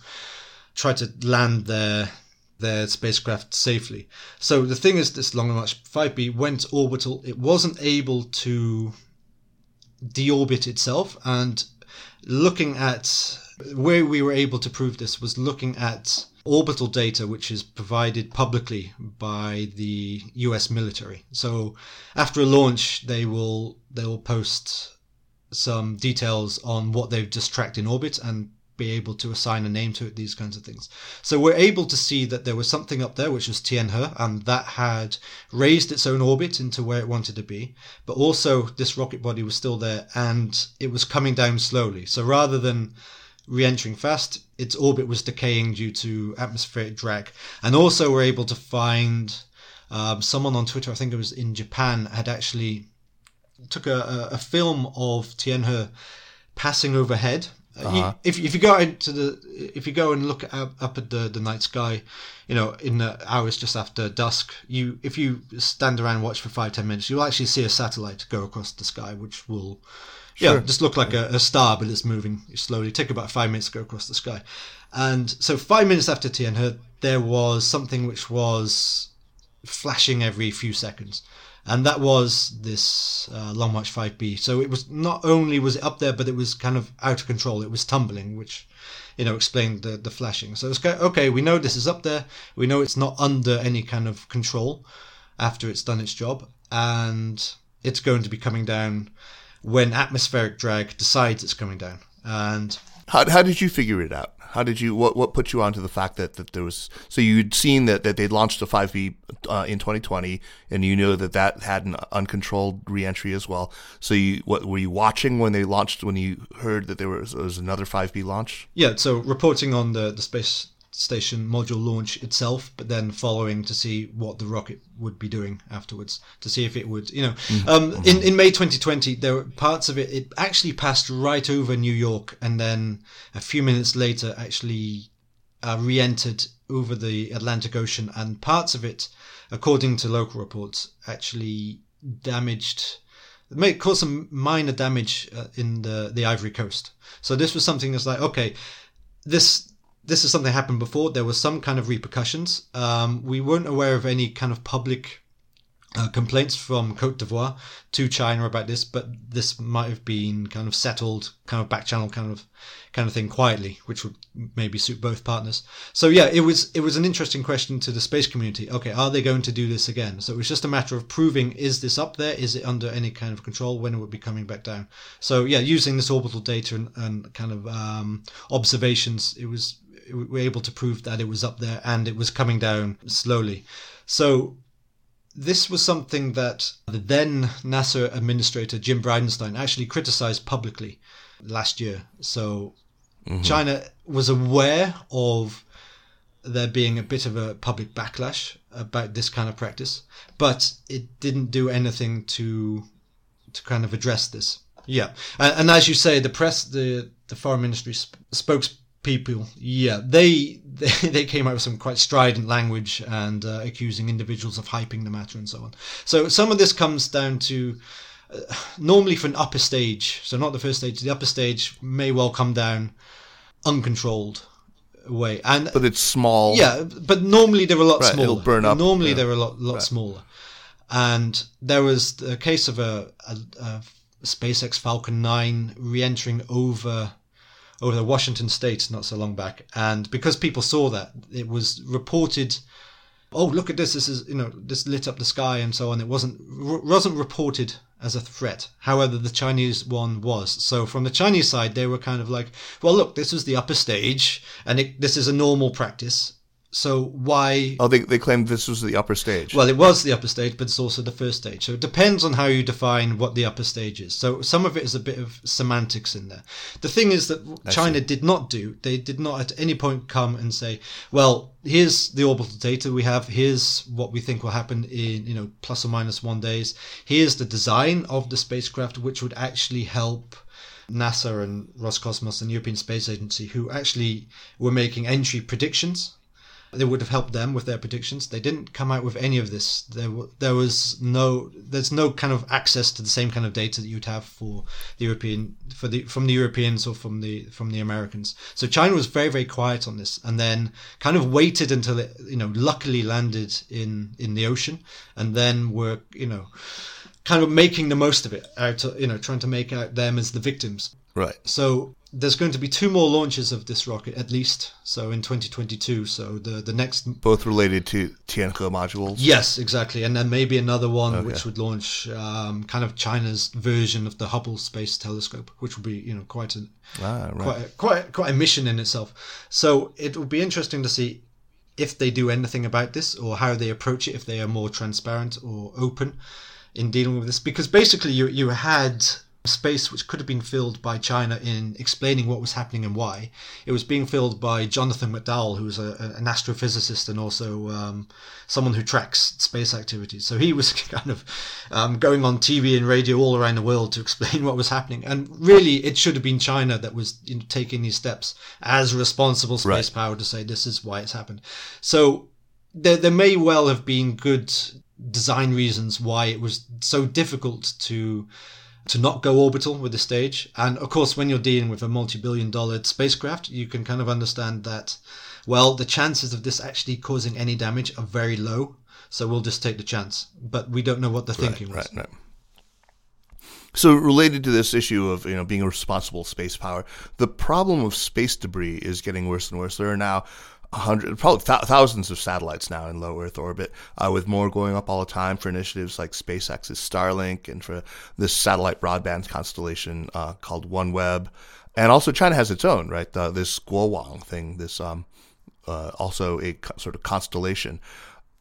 try to land their their spacecraft safely. So the thing is, this Long March 5B went orbital. It wasn't able to deorbit itself, and looking at where we were able to prove this was looking at orbital data which is provided publicly by the US military. So after a launch they will they will post some details on what they've just tracked in orbit and be able to assign a name to it, these kinds of things. So we're able to see that there was something up there, which was Tianhe, and that had raised its own orbit into where it wanted to be. But also, this rocket body was still there, and it was coming down slowly. So rather than re-entering fast, its orbit was decaying due to atmospheric drag. And also, we're able to find um, someone on Twitter, I think it was in Japan, had actually took a, a, film of Tianhe passing overhead. Uh, uh-huh. You, if, if you go into the if you go and look up, up at the, the night sky, you know in the hours just after dusk, you if you stand around and watch for five ten minutes, you'll actually see a satellite go across the sky, which will Sure. Yeah, just look like a, a, star, but it's moving slowly. Take about five minutes to go across the sky. And so, five minutes after Tianhe, there was something which was flashing every few seconds. And that was this uh, Long March 5B. So it was not only was it up there, but it was kind of out of control. It was tumbling, which, you know, explained the, the flashing. So it's okay, we know this is up there. We know it's not under any kind of control after it's done its job. And it's going to be coming down when atmospheric drag decides it's coming down. And how, how did you figure it out? How did you what what put you onto the fact that, that there was so you'd seen that, that they'd launched a 5B uh, in 2020 and you knew that that had an uncontrolled reentry as well. So you what were you watching when they launched when you heard that there was, there was another 5B launch? Yeah, so reporting on the the space station module launch itself, but then following to see what the rocket would be doing afterwards, to see if it would, you know. Mm-hmm. Um, in, in May 2020, there were parts of it, it actually passed right over New York and then a few minutes later actually uh, re entered over the Atlantic Ocean, and parts of it, according to local reports, actually damaged. May cause some minor damage uh, in the, the Ivory Coast. So this was something that's like, okay, this this is something that happened before. There was some kind of repercussions. Um, we weren't aware of any kind of public uh, complaints from Cote d'Ivoire to China about this, but this might have been kind of settled, kind of back channel kind of kind of thing quietly, which would maybe suit both partners. So yeah, it was it was an interesting question to the space community. Okay, are they going to do this again? So it was just a matter of proving is this up there? Is it under any kind of control? When it would be coming back down? So yeah, using this orbital data and, and kind of um, observations, it was were able to prove that it was up there and it was coming down slowly. So this was something that the then NASA administrator Jim Bridenstine actually criticized publicly last year. So mm-hmm. China was aware of there being a bit of a public backlash about this kind of practice, but it didn't do anything to to kind of address this. Yeah, and, and as you say, the press, the the foreign ministry sp- spokes people, yeah, they, they came out with some quite strident language and uh, accusing individuals of hyping the matter and so on. So some of this comes down to uh, normally for an upper stage, so not the first stage, the upper stage may well come down uncontrolled way, and but it's small. Yeah, but normally they're a lot right, smaller. It'll burn up. Normally yeah. they're a lot lot right. smaller, and there was a case of a, a, a SpaceX Falcon 9 re-entering over over the Washington State not so long back, and because people saw that, it was reported. Oh, look at this! This is you know this lit up the sky and so on. It wasn't wasn't reported as a threat. However, the Chinese one was. So from the Chinese side, they were kind of like, well, look, this was the upper stage, and it, this is a normal practice. So why? Oh, they they claimed this was the upper stage. Well, it was the upper stage, but it's also the first stage. So it depends on how you define what the upper stage is. So some of it is a bit of semantics in there. The thing is that I China see. did not do. They did not at any point come and say, "Well, here's the orbital data we have. Here's what we think will happen in you know plus or minus one days. Here's the design of the spacecraft, which would actually help." NASA and Roscosmos and European Space Agency, who actually were making entry predictions they would have helped them with their predictions. They didn't come out with any of this. There, there was no, there's no kind of access to the same kind of data that you'd have for the European, for the from the Europeans or from the from the Americans. So China was very very quiet on this, and then kind of waited until it, you know, luckily landed in in the ocean, and then were you know, kind of making the most of it out, you know, trying to make out them as the victims. Right. So there's going to be two more launches of this rocket at least. So in 2022. So the the next both related to Tianhe modules. Yes, exactly, and then maybe another one okay. which would launch um, kind of China's version of the Hubble Space Telescope, which would be you know quite a ah, right. quite a, quite quite a mission in itself. So it will be interesting to see if they do anything about this or how they approach it if they are more transparent or open in dealing with this because basically you you had space which could have been filled by China in explaining what was happening and why. It was being filled by Jonathan McDowell, who's a, an astrophysicist and also um, someone who tracks space activities. So he was kind of um, going on TV and radio all around the world to explain what was happening. And really, it should have been China that was you know, taking these steps as responsible space right. power to say this is why it's happened. So there, there may well have been good design reasons why it was so difficult to to not go orbital with the stage. And of course, when you're dealing with a multi billion dollar spacecraft, you can kind of understand that, well, the chances of this actually causing any damage are very low. So we'll just take the chance. But we don't know what the right, thinking was. Right, right. So related to this issue of you know being a responsible space power, the problem of space debris is getting worse and worse. There are now hundred, probably th- thousands of satellites now in low Earth orbit, uh, with more going up all the time for initiatives like SpaceX's Starlink and for this satellite broadband constellation uh, called OneWeb, and also China has its own right, the, this Guowang thing, this um, uh, also a co- sort of constellation.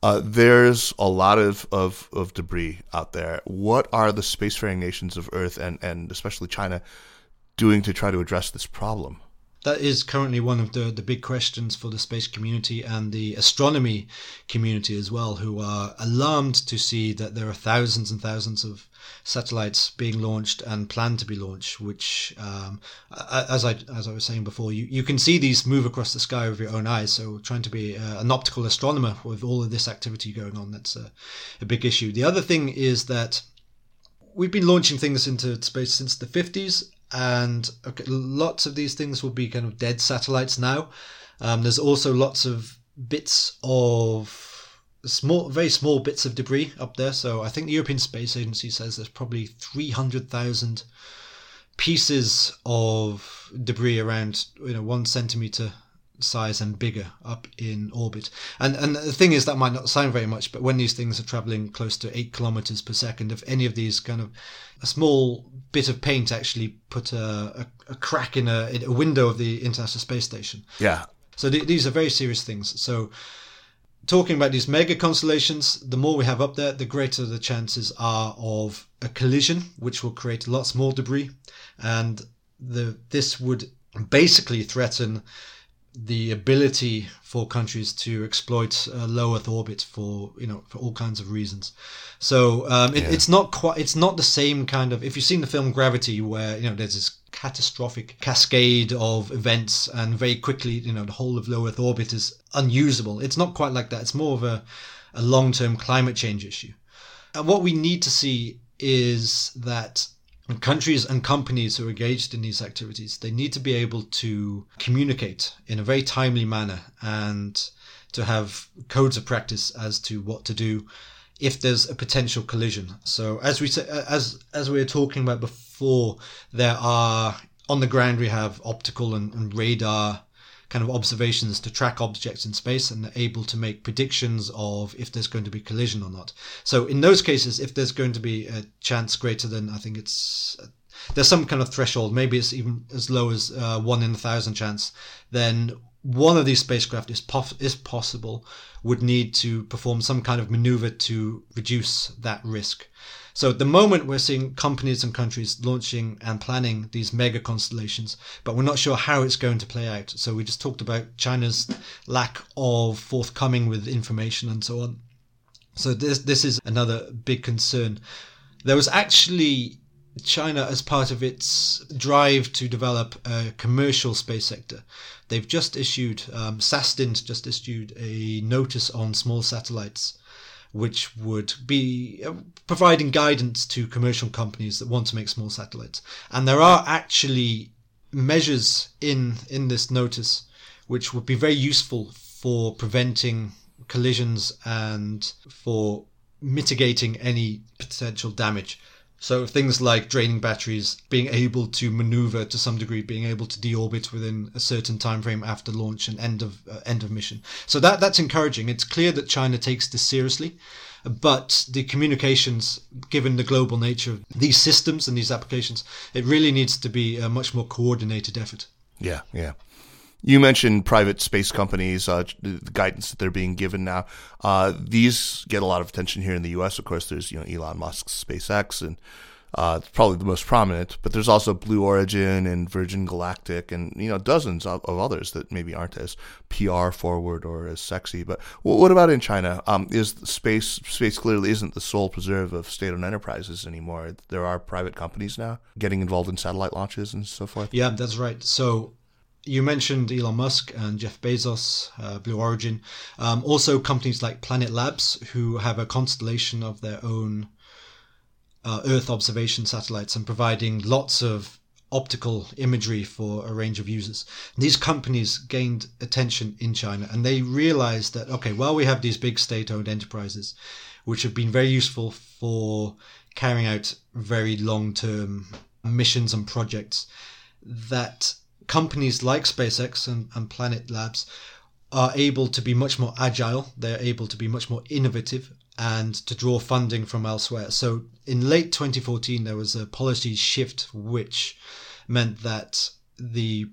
Uh, there's a lot of, of, of debris out there. What are the spacefaring nations of Earth and, and especially China doing to try to address this problem? That is currently one of the, the big questions for the space community and the astronomy community as well, who are alarmed to see that there are thousands and thousands of satellites being launched and planned to be launched. Which, um, as I as I was saying before, you, you can see these move across the sky with your own eyes. So, trying to be uh, an optical astronomer with all of this activity going on, that's a, a big issue. The other thing is that we've been launching things into space since the 50s and okay, lots of these things will be kind of dead satellites now. Um, there's also lots of bits of small, very small bits of debris up there. So I think the European Space Agency says there's probably 300,000 pieces of debris around, you know, one centimeter size and bigger up in orbit. And and the thing is that might not sound very much, but when these things are traveling close to eight kilometers per second, if any of these kind of a small bit of paint actually put a, a, a crack in a, in a, window of the International Space Station. Yeah. So th- these are very serious things. So talking about these mega constellations, the more we have up there, the greater the chances are of a collision, which will create lots more debris, and the this would basically threaten the ability for countries to exploit uh, low Earth orbit for you know for all kinds of reasons. So um, it, yeah. it's not quite it's not the same kind of if you've seen the film Gravity where you know there's this catastrophic cascade of events and very quickly you know the whole of low Earth orbit is unusable. It's not quite like that. It's more of a, a long term climate change issue. And what we need to see is that and countries and companies who are engaged in these activities, they need to be able to communicate in a very timely manner and to have codes of practice as to what to do if there's a potential collision. So as we say, uh, as as we were talking about before, there are on the ground we have optical and, and radar kind of observations to track objects in space and able to make predictions of if there's going to be collision or not. So in those cases, if there's going to be a chance greater than I think it's there's some kind of threshold, maybe it's even as low as uh, one in a thousand chance, then one of these spacecraft is, pof- is possible would need to perform some kind of maneuver to reduce that risk. So at the moment, we're seeing companies and countries launching and planning these mega constellations, but we're not sure how it's going to play out. So we just talked about China's lack of forthcoming with information and so on. So this this is another big concern. There was actually China as part of its drive to develop a commercial space sector. They've just issued um, SASTIND just issued a notice on small satellites which would be uh, providing guidance to commercial companies that want to make small satellites. And there are actually measures in in this notice which would be very useful for preventing collisions and for mitigating any potential damage. So things like draining batteries, being able to maneuver to some degree, being able to deorbit within a certain time frame after launch and end of uh, end of mission. So that that's encouraging. It's clear that China takes this seriously, but the communications, given the global nature of these systems and these applications, it really needs to be a much more coordinated effort. Yeah, yeah. You mentioned private space companies, uh, the guidance that they're being given now. Uh, these get a lot of attention here in the U.S. Of course, there's you know Elon Musk's SpaceX, and uh, probably the most prominent. But there's also Blue Origin and Virgin Galactic, and you know dozens of, of others that maybe aren't as PR forward or as sexy. But what about in China? Um, is space space clearly isn't the sole preserve of state-owned enterprises anymore? There are private companies now getting involved in satellite launches and so forth. Yeah, that's right. So you mentioned Elon Musk and Jeff Bezos, uh, Blue Origin. Um, also, companies like Planet Labs, who have a constellation of their own uh, Earth observation satellites and providing lots of optical imagery for a range of users. These companies gained attention in China and they realized that, okay, well, we have these big state owned enterprises, which have been very useful for carrying out very long term missions and projects, that companies like SpaceX and, and Planet Labs are able to be much more agile. They're able to be much more innovative and to draw funding from elsewhere. So in late 2014, there was a policy shift which meant that the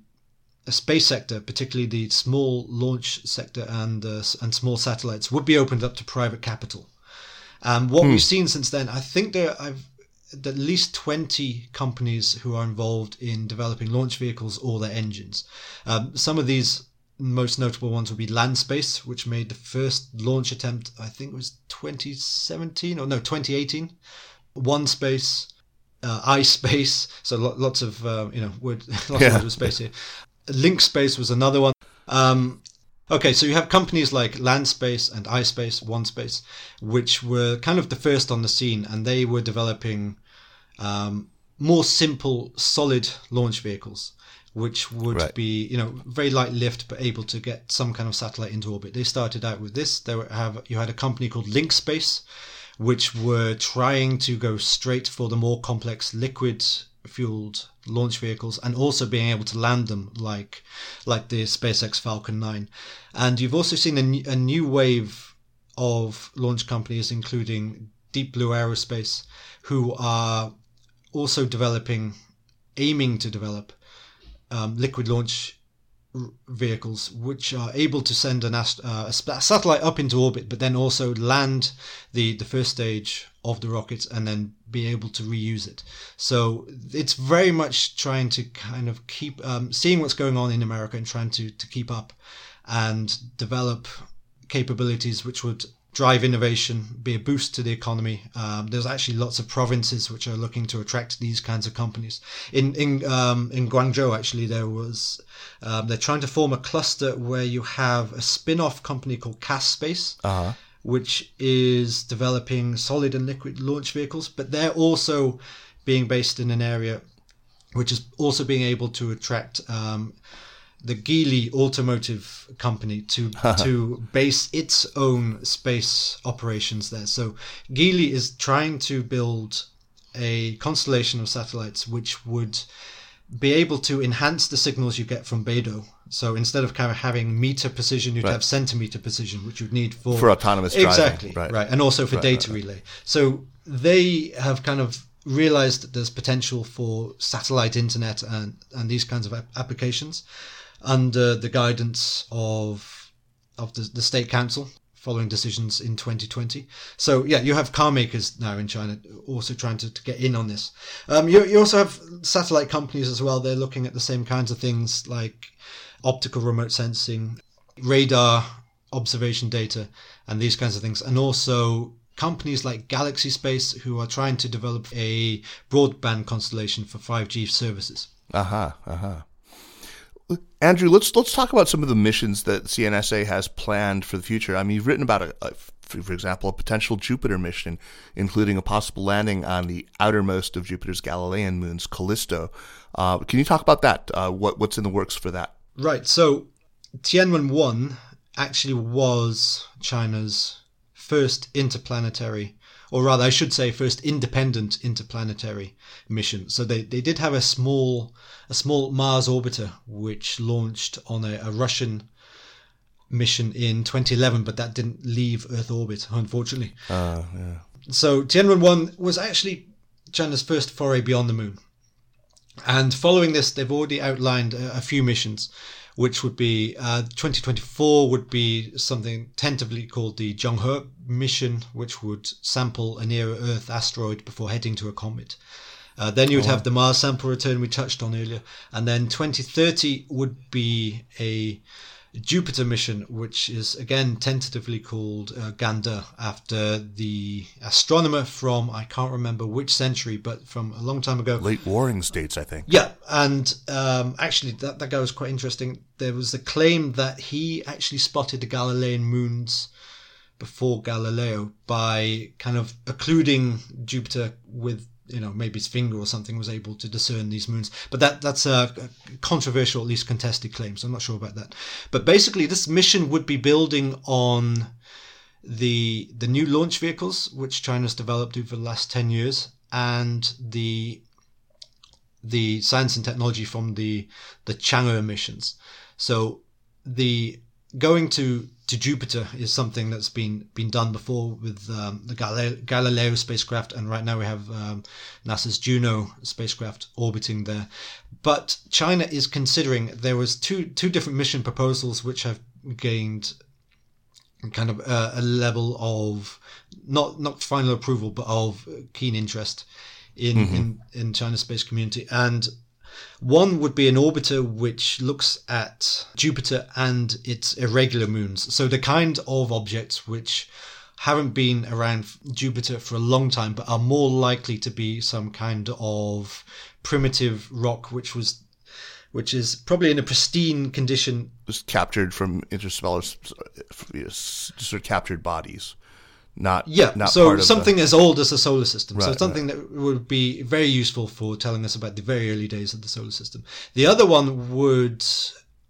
space sector, particularly the small launch sector and uh, and small satellites, would be opened up to private capital. Um, what hmm. we've seen since then, I think there I've at least 20 companies who are involved in developing launch vehicles or their engines. Um, some of these most notable ones would be Landspace, which made the first launch attempt, I think it was 2017 or no, 2018. OneSpace, uh, iSpace, so lots of, uh, you know, word, lots yeah. of space here. LinkSpace was another one. Um, Okay, so you have companies like Landspace and iSpace, OneSpace, which were kind of the first on the scene, and they were developing um, more simple, solid launch vehicles, which would right. be you know very light lift but able to get some kind of satellite into orbit. They started out with this. They have you had a company called LinkSpace, which were trying to go straight for the more complex liquid fueled launch vehicles and also being able to land them like like the SpaceX Falcon 9 and you've also seen a, a new wave of launch companies including Deep Blue Aerospace who are also developing aiming to develop um, liquid launch vehicles which are able to send an ast- uh, a satellite up into orbit but then also land the the first stage of the rocket and then be able to reuse it so it's very much trying to kind of keep um, seeing what's going on in america and trying to to keep up and develop capabilities which would drive innovation, be a boost to the economy. Um, there's actually lots of provinces which are looking to attract these kinds of companies. In in um, in Guangzhou, actually, there was um, they're trying to form a cluster where you have a spin-off company called CAS Space. Uh-huh. Which is developing solid and liquid launch vehicles, but they're also being based in an area which is also being able to attract um, the Geely Automotive Company to to base its own space operations there. So Geely is trying to build a constellation of satellites which would be able to enhance the signals you get from Beidou. So instead of kind of having meter precision, you'd right. have centimeter precision, which you'd need for for autonomous driving. Exactly, right, right. and also for right, data relay. So they have kind of realized that there's potential for satellite internet and and these kinds of applications under the guidance of of the, the state council following decisions in 2020. So yeah, you have car makers now in China also trying to, to get in on this. Um, you, you also have satellite companies as well. They're looking at the same kinds of things like optical remote sensing, radar observation data, and these kinds of things, and also companies like Galaxy Space who are trying to develop a broadband constellation for 5G services. Aha, uh-huh, aha. Uh-huh. Andrew, let's let's talk about some of the missions that CNSA has planned for the future. I mean, you've written about a, a for example, a potential Jupiter mission, including a possible landing on the outermost of Jupiter's Galilean moons, Callisto. Uh, can you talk about that? Uh, what what's in the works for that? Right. So, Tianwen one actually was China's first interplanetary or rather, I should say, first independent interplanetary mission. So they, they did have a small a small Mars orbiter which launched on a, a Russian mission in 2011, but that didn't leave Earth orbit, unfortunately. Uh, yeah. So Tianwen 1 was actually China's first foray beyond the moon. And following this, they've already outlined a, a few missions, which would be uh, 2024 would be something tentatively called the Zheng He mission, which would sample a near Earth asteroid before heading to a comet. Uh, then you would have the Mars sample return we touched on earlier, and then 2030 would be a Jupiter mission, which is again tentatively called uh, Gan De after the astronomer from I can't remember which century, but from a long time ago. Late Warring States, I think. Yeah, and um, actually that that guy was quite interesting. There was a claim that he actually spotted the Galilean moons before Galileo by kind of occluding Jupiter with you know maybe his finger or something was able to discern these moons. But that that's a controversial at least contested claim so i'm not sure about that. But basically this mission would be building on the the new launch vehicles which china's developed over the last 10 years and the the science and technology from the the chang'e missions. So the going to to Jupiter is something that's been been done before with um, the Galileo, spacecraft, and right now we have um, NASA's Juno spacecraft orbiting there. But China is considering there was two two different mission proposals which have gained kind of a, a level of not not final approval, but of keen interest in mm-hmm. in in China's space community and one would be an orbiter which looks at Jupiter and its irregular moons. So the kind of objects which haven't been around Jupiter for a long time, but are more likely to be some kind of primitive rock, which was, which is probably in a pristine condition. Was captured from interstellar, sort of captured bodies not yeah not so something the... as old as the solar system. Right, so something right. that would be very useful for telling us about the very early days of the solar system. The other one would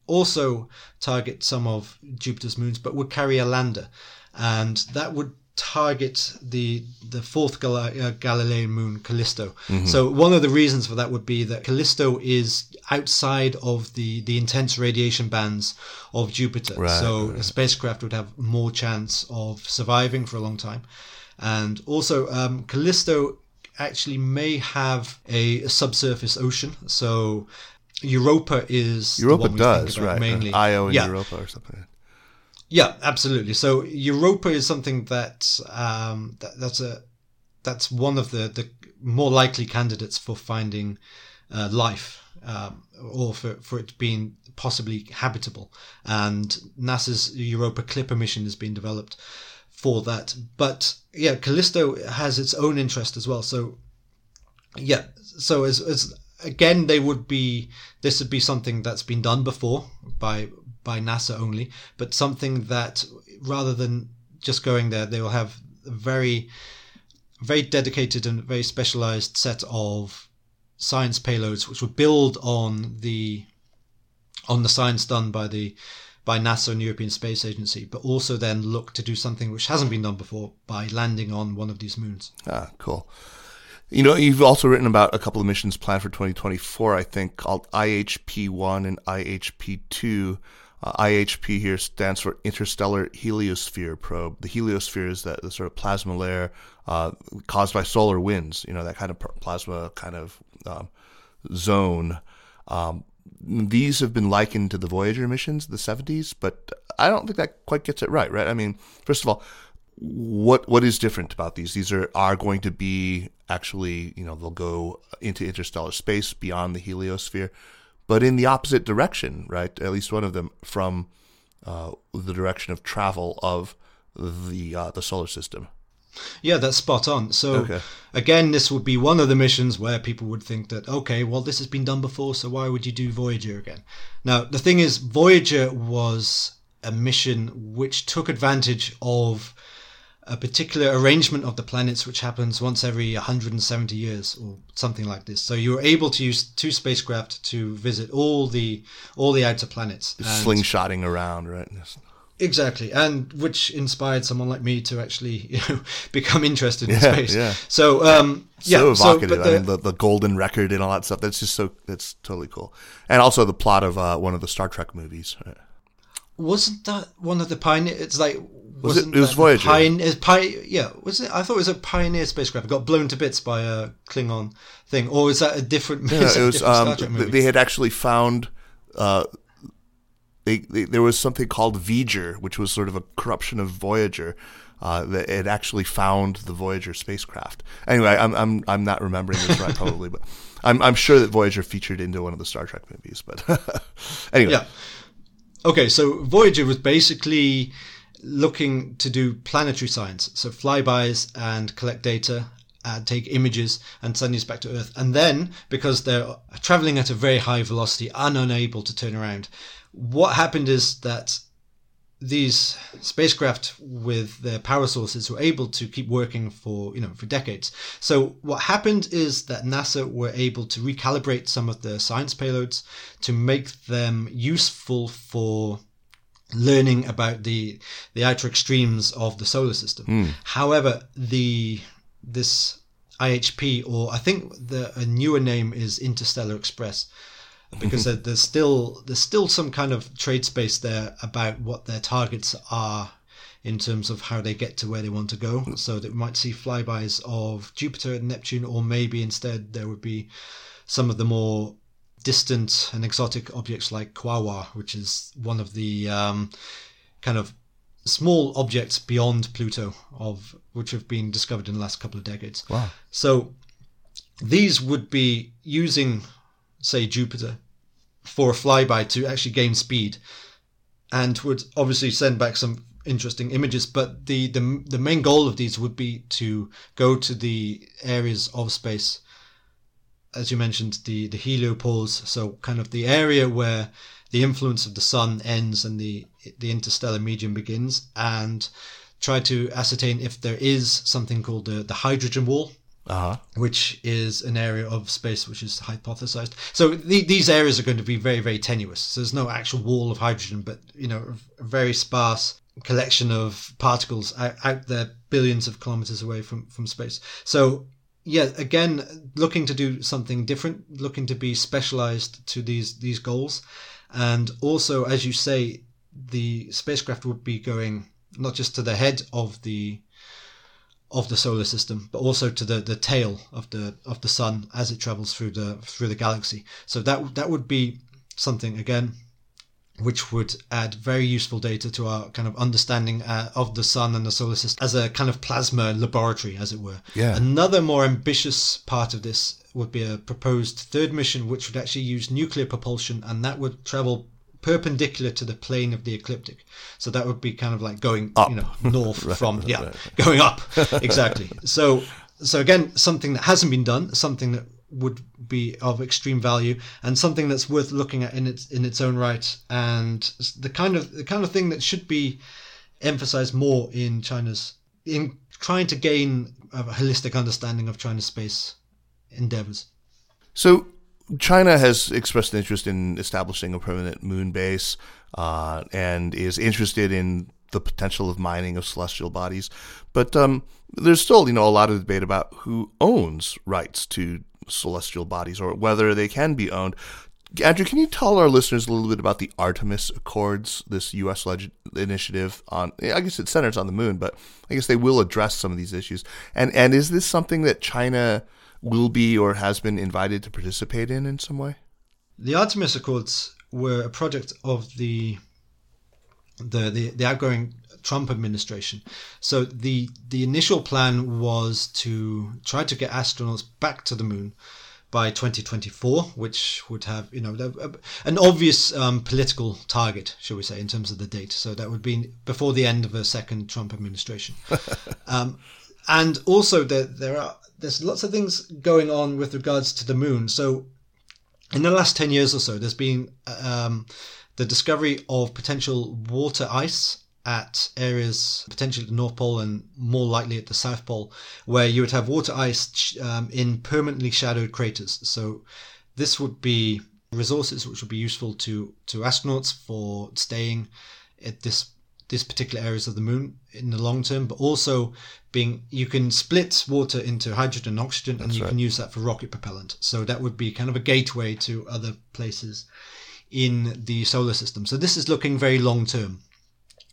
also target some of jupiter's moons but would carry a lander. And that would target the the fourth Gal- uh, Galilean moon Callisto. Mm-hmm. So one of the reasons for that would be that Callisto is outside of the the intense radiation bands of Jupiter. Right, so right. a spacecraft would have more chance of surviving for a long time. And also um, Callisto actually may have a, a subsurface ocean. So Europa is Europa does right mainly Io and yeah. Europa or something. Yeah, absolutely. So Europa is something that, um, that that's a that's one of the the more likely candidates for finding uh, life um, or for for it being possibly habitable. And NASA's Europa Clipper mission has been developed for that. But yeah, Callisto has its own interest as well. So yeah, so as as again, they would be this would be something that's been done before by by NASA only, but something that rather than just going there, they will have a very, very dedicated and very specialized set of science payloads, which will build on the on the science done by the by NASA and European Space Agency, but also then look to do something which hasn't been done before by landing on one of these moons. Ah, cool. You know, you've also written about a couple of missions planned for 2024, I think, called IHP 1 and IHP 2. Uh, IHP here stands for Interstellar Heliosphere Probe. The heliosphere is that the sort of plasma layer uh, caused by solar winds. You know that kind of plasma kind of um, zone. Um, these have been likened to the Voyager missions, the 70s, but I don't think that quite gets it right. Right? I mean, first of all, what what is different about these? These are are going to be actually, you know, they'll go into interstellar space beyond the heliosphere but in the opposite direction, right? At least one of them from uh, the direction of travel of the uh, the solar system. Yeah, that's spot on. So okay. again, this would be one of the missions where people would think that okay, well, this has been done before, so why would you do Voyager again? Now, the thing is, Voyager was a mission which took advantage of a particular arrangement of the planets which happens once every 170 years or something like this so you're able to use two spacecraft to visit all the all the outer planets slingshotting around right Exactly, and which inspired someone like me to actually, you know, become interested in Yeah, space. yeah. So, um, yeah, so so, evocative. I the- mean, the, the golden record and all that stuff. That's just so. That's totally cool. And also the plot of uh, one of the Star Trek movies. wasn't that one of the pioneer? It's like Was it- it was Voyager. Is pi- yeah, was it? I thought it was a pioneer spacecraft. It got blown to bits by a Klingon thing, or is that a different? Is it was. Um, Star Trek movie? they had actually found. Uh, they, they there was something called V'ger, which was sort of a corruption of Voyager. Uh, that it actually found the Voyager spacecraft. Anyway, I'm I'm I'm not remembering this right probably, but I'm I'm sure that Voyager featured into one of the Star Trek movies. But anyway, Yeah. Okay, so Voyager was basically looking to do planetary science, so flybys and collect data, and take images and send these back to Earth. And then, because they're traveling at a very high velocity and unable to turn around, what happened is that these spacecraft with their power sources were able to keep working for you know for decades so what happened is that nasa were able to recalibrate some of the science payloads to make them useful for learning about the the outer extremes of the solar system hmm. however the this ihp or i think the a newer name is interstellar express because there's still there's still some kind of trade space there about what their targets are in terms of how they get to where they want to go. So that we might see flybys of Jupiter and Neptune, or maybe instead there would be some of the more distant and exotic objects like Quaoar, which is one of the um, kind of small objects beyond Pluto of which have been discovered in the last couple of decades. Wow. So these would be using, say, Jupiter for a flyby to actually gain speed, and would obviously send back some interesting images. But the the the main goal of these would be to go to the areas of space, as you mentioned, the the heliopause. So kind of the area where the influence of the sun ends and the the interstellar medium begins, and try to ascertain if there is something called the, the hydrogen wall, uh huh. which is an area of space which is hypothesized. So the, these areas are going to be very, very tenuous. So there's no actual wall of hydrogen, but you know, a very sparse collection of particles out, out there, billions of kilometers away from from space. So yeah, again, looking to do something different, looking to be specialized to these these goals, and also, as you say, the spacecraft would be going not just to the head of the of the solar system, but also to the, the tail of the of the sun as it travels through the through the galaxy. So that that would be something again, which would add very useful data to our kind of understanding uh, of the sun and the solar system as a kind of plasma laboratory, as it were. Yeah. Another more ambitious part of this would be a proposed third mission, which would actually use nuclear propulsion, and that would travel perpendicular to the plane of the ecliptic. So that would be kind of like going, Up. you know, north from yeah, going up exactly. So so again, something that hasn't been done, something that would be of extreme value, and something that's worth looking at in its in its own right, and the kind of the kind of thing that should be emphasized more in China's in trying to gain a holistic understanding of China's space endeavors. So China has expressed an interest in establishing a permanent moon base uh, and is interested in the potential of mining of celestial bodies. But um, there's still, you know, a lot of debate about who owns rights to celestial bodies or whether they can be owned. Andrew, can you tell our listeners a little bit about the Artemis Accords, this U.S. leg- initiative on? I guess it centers on the moon, but I guess they will address some of these issues. And and is this something that China will be or has been invited to participate in in some way? The Artemis Accords were a project of the the the, the outgoing Trump administration. So the the initial plan was to try to get astronauts back to the moon by 2024, which would have you know an obvious um, political target, shall we say, in terms of the date. So that would be before the end of a second Trump administration. um, and also there there are there's lots of things going on with regards to the moon. So in the last 10 years or so, there's been um, the discovery of potential water ice at areas, potentially at the North Pole and more likely at the South Pole, where you would have water ice um, in permanently shadowed craters. So this would be resources which would be useful to, to astronauts for staying at this these particular areas of the moon in the long term, but also being you can split water into hydrogen and oxygen, and you right. can use that for rocket propellant. So that would be kind of a gateway to other places in the solar system. So this is looking very long term.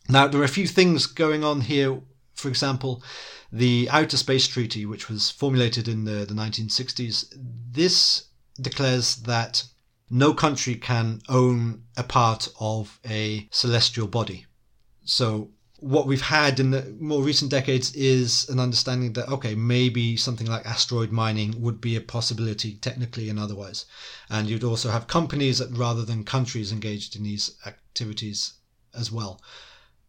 Now there are a few things going on here. For example, the Outer Space Treaty, which was formulated in the, the 1960s, this declares that no country can own a part of a celestial body. So what we've had in the more recent decades is an understanding that okay maybe something like asteroid mining would be a possibility technically and otherwise. And you'd also have companies that, rather than countries engaged in these activities as well.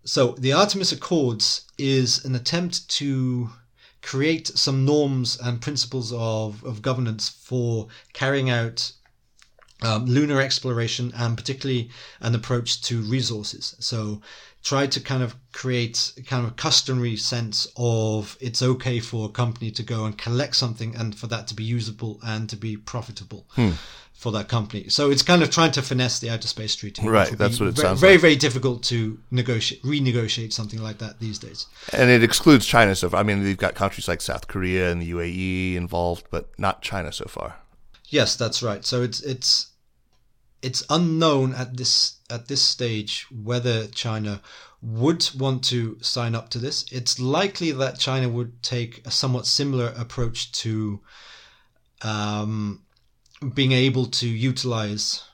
So the artemis accords is an attempt to create some norms and principles of, of governance for carrying out um, lunar exploration and particularly an approach to resources. So try to kind of create kind of a customary sense of it's okay for a company to go and collect something and for that to be usable and to be profitable. For that company, so it's kind of trying to finesse the outer space treaty. Right, that's what it ve- sounds Very, like. very difficult to negotiate, renegotiate something like that these days. And it excludes China so far. I mean, they've got countries like South Korea and the UAE involved, but not China so far. Yes, that's right. So it's it's it's unknown at this at this stage whether China would want to sign up to this. It's likely that China would take a somewhat similar approach to um, being able to utilize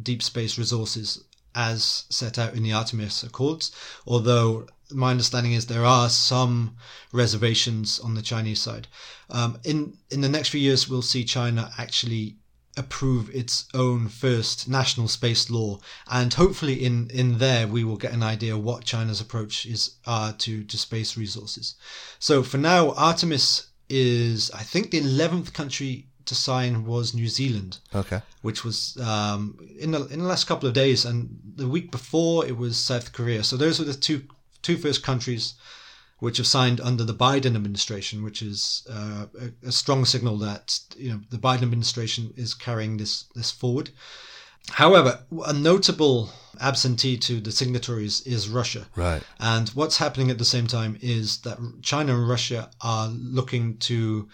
deep space resources as set out in the Artemis Accords. Although my understanding is there are some reservations on the Chinese side. Um, in in the next few years, we'll see China actually approve its own first national space law, and hopefully in in there we will get an idea what China's approach is uh, to to space resources. So for now, Artemis is I think the eleventh country to sign was New Zealand Okay. which was um, in the in the last couple of days, and the week before it was South Korea. So those were the two two first countries which have signed under the Biden administration, which is uh, a, a strong signal that you know the Biden administration is carrying this this forward. However, a notable absentee to the signatories is Russia. Right. And what's happening at the same time is that China and Russia are looking to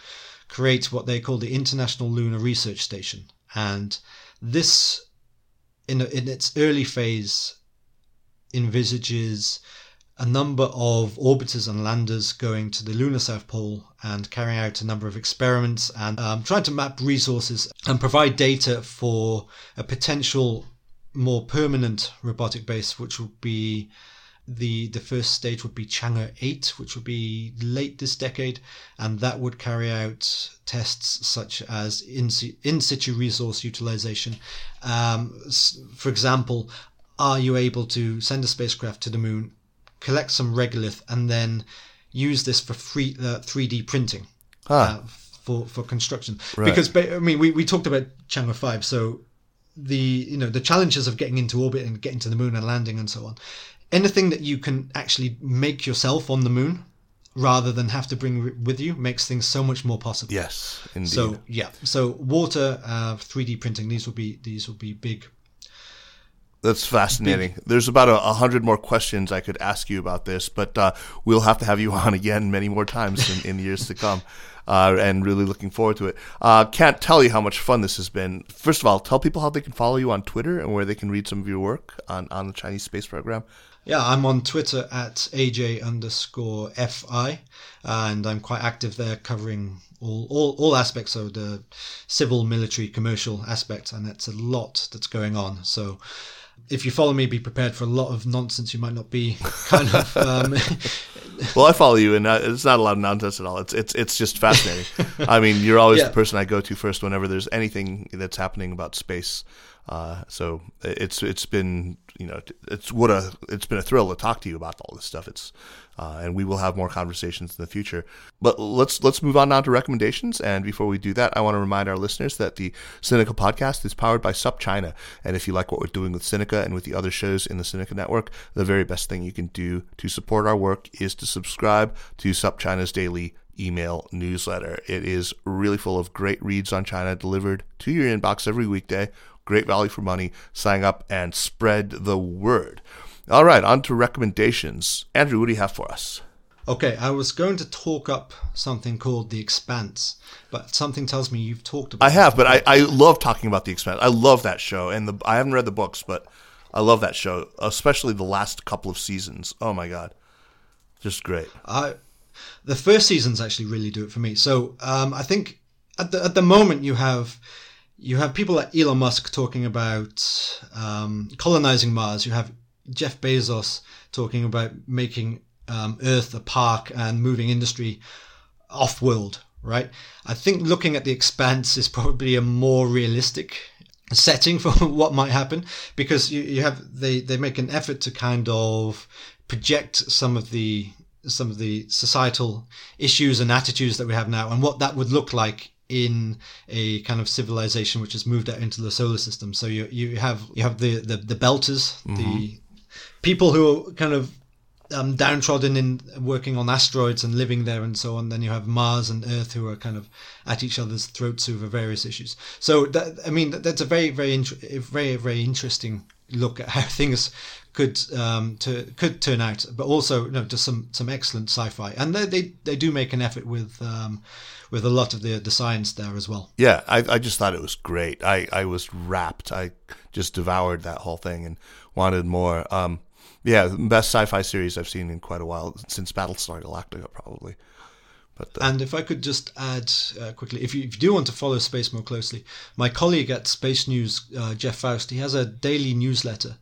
create what they call the International Lunar Research Station. And this, in, in its early phase, envisages a number of orbiters and landers going to the lunar south pole and carrying out a number of experiments and um, trying to map resources and provide data for a potential more permanent robotic base, which would be the the first stage would be Chang'e 8, which would be late this decade, and that would carry out tests such as in, in situ resource utilization. Um, for example, are you able to send a spacecraft to the moon, collect some regolith, and then use this for free uh, 3D printing? Huh. uh, for for construction Right. because I mean we, we talked about Chang'e five so the you know the challenges of getting into orbit and getting to the moon and landing and so on anything that you can actually make yourself on the moon rather than have to bring with you makes things so much more possible Yes, indeed. so yeah so water uh, 3D printing these will be these will be big That's fascinating. There's about a, a hundred more questions I could ask you about this, but uh, we'll have to have you on again many more times in, in years to come. Uh, and really looking forward to it. Uh, can't tell you how much fun this has been. First of all, tell people how they can follow you on Twitter and where they can read some of your work on, on the Chinese space program. Yeah, I'm on Twitter at AJ underscore FI, and I'm quite active there covering all, all, all aspects of the civil, military, commercial aspect, and it's a lot that's going on. So if you follow me, be prepared for a lot of nonsense you might not be kind of. Um, Well, I follow you, and uh, it's not a lot of nonsense at all. It's it's it's just fascinating. I mean, you're always Yeah. the person I go to first whenever there's anything that's happening about space. Uh, so it's it's been you know it's what a it's been a thrill to talk to you about all this stuff. It's uh, and we will have more conversations in the future. But let's let's move on now to recommendations. And before we do that, I want to remind our listeners that the Sinica podcast is powered by SupChina. And if you like what we're doing with Sinica and with the other shows in the Sinica network, the very best thing you can do to support our work is to subscribe to SupChina's daily email newsletter. It is really full of great reads on China delivered to your inbox every weekday. Great value for money. Sign up and spread the word. All right, on to recommendations. Andrew, what do you have for us? Okay, I was going to talk up something called The Expanse, but something tells me you've talked about I have, but I, I love talking about The Expanse. I love that show, and the, I haven't read the books, but I love that show, especially the last couple of seasons. Oh my god, just great. I, the first seasons actually really do it for me. So um, I think at the at the moment you have you have people like Elon Musk talking about um, colonizing Mars. You have Jeff Bezos talking about making um, Earth a park and moving industry off world, right? I think looking at the expanse is probably a more realistic setting for what might happen because you, you have they, they make an effort to kind of project some of the some of the societal issues and attitudes that we have now and what that would look like in a kind of civilization which has moved out into the solar system so you you have you have the the, the belters mm-hmm. the people who are kind of um, downtrodden in working on asteroids and living there and so on. Then you have Mars and Earth who are kind of at each other's throats over various issues. So that, I mean, that's a very, very, very, very interesting look at how things could um, to could turn out, but also just some some excellent sci-fi, and they they, they do make an effort with um, with a lot of the the science there as well. Yeah, I I just thought it was great. I I was rapt. I just devoured that whole thing and wanted more. Um, yeah, best sci-fi series I've seen in quite a while since Battlestar Galactica, probably. But, uh, and if I could just add uh, quickly, if you, if you, do want to follow space more closely, my colleague at Space News, uh, Jeff Foust, he has a daily newsletter,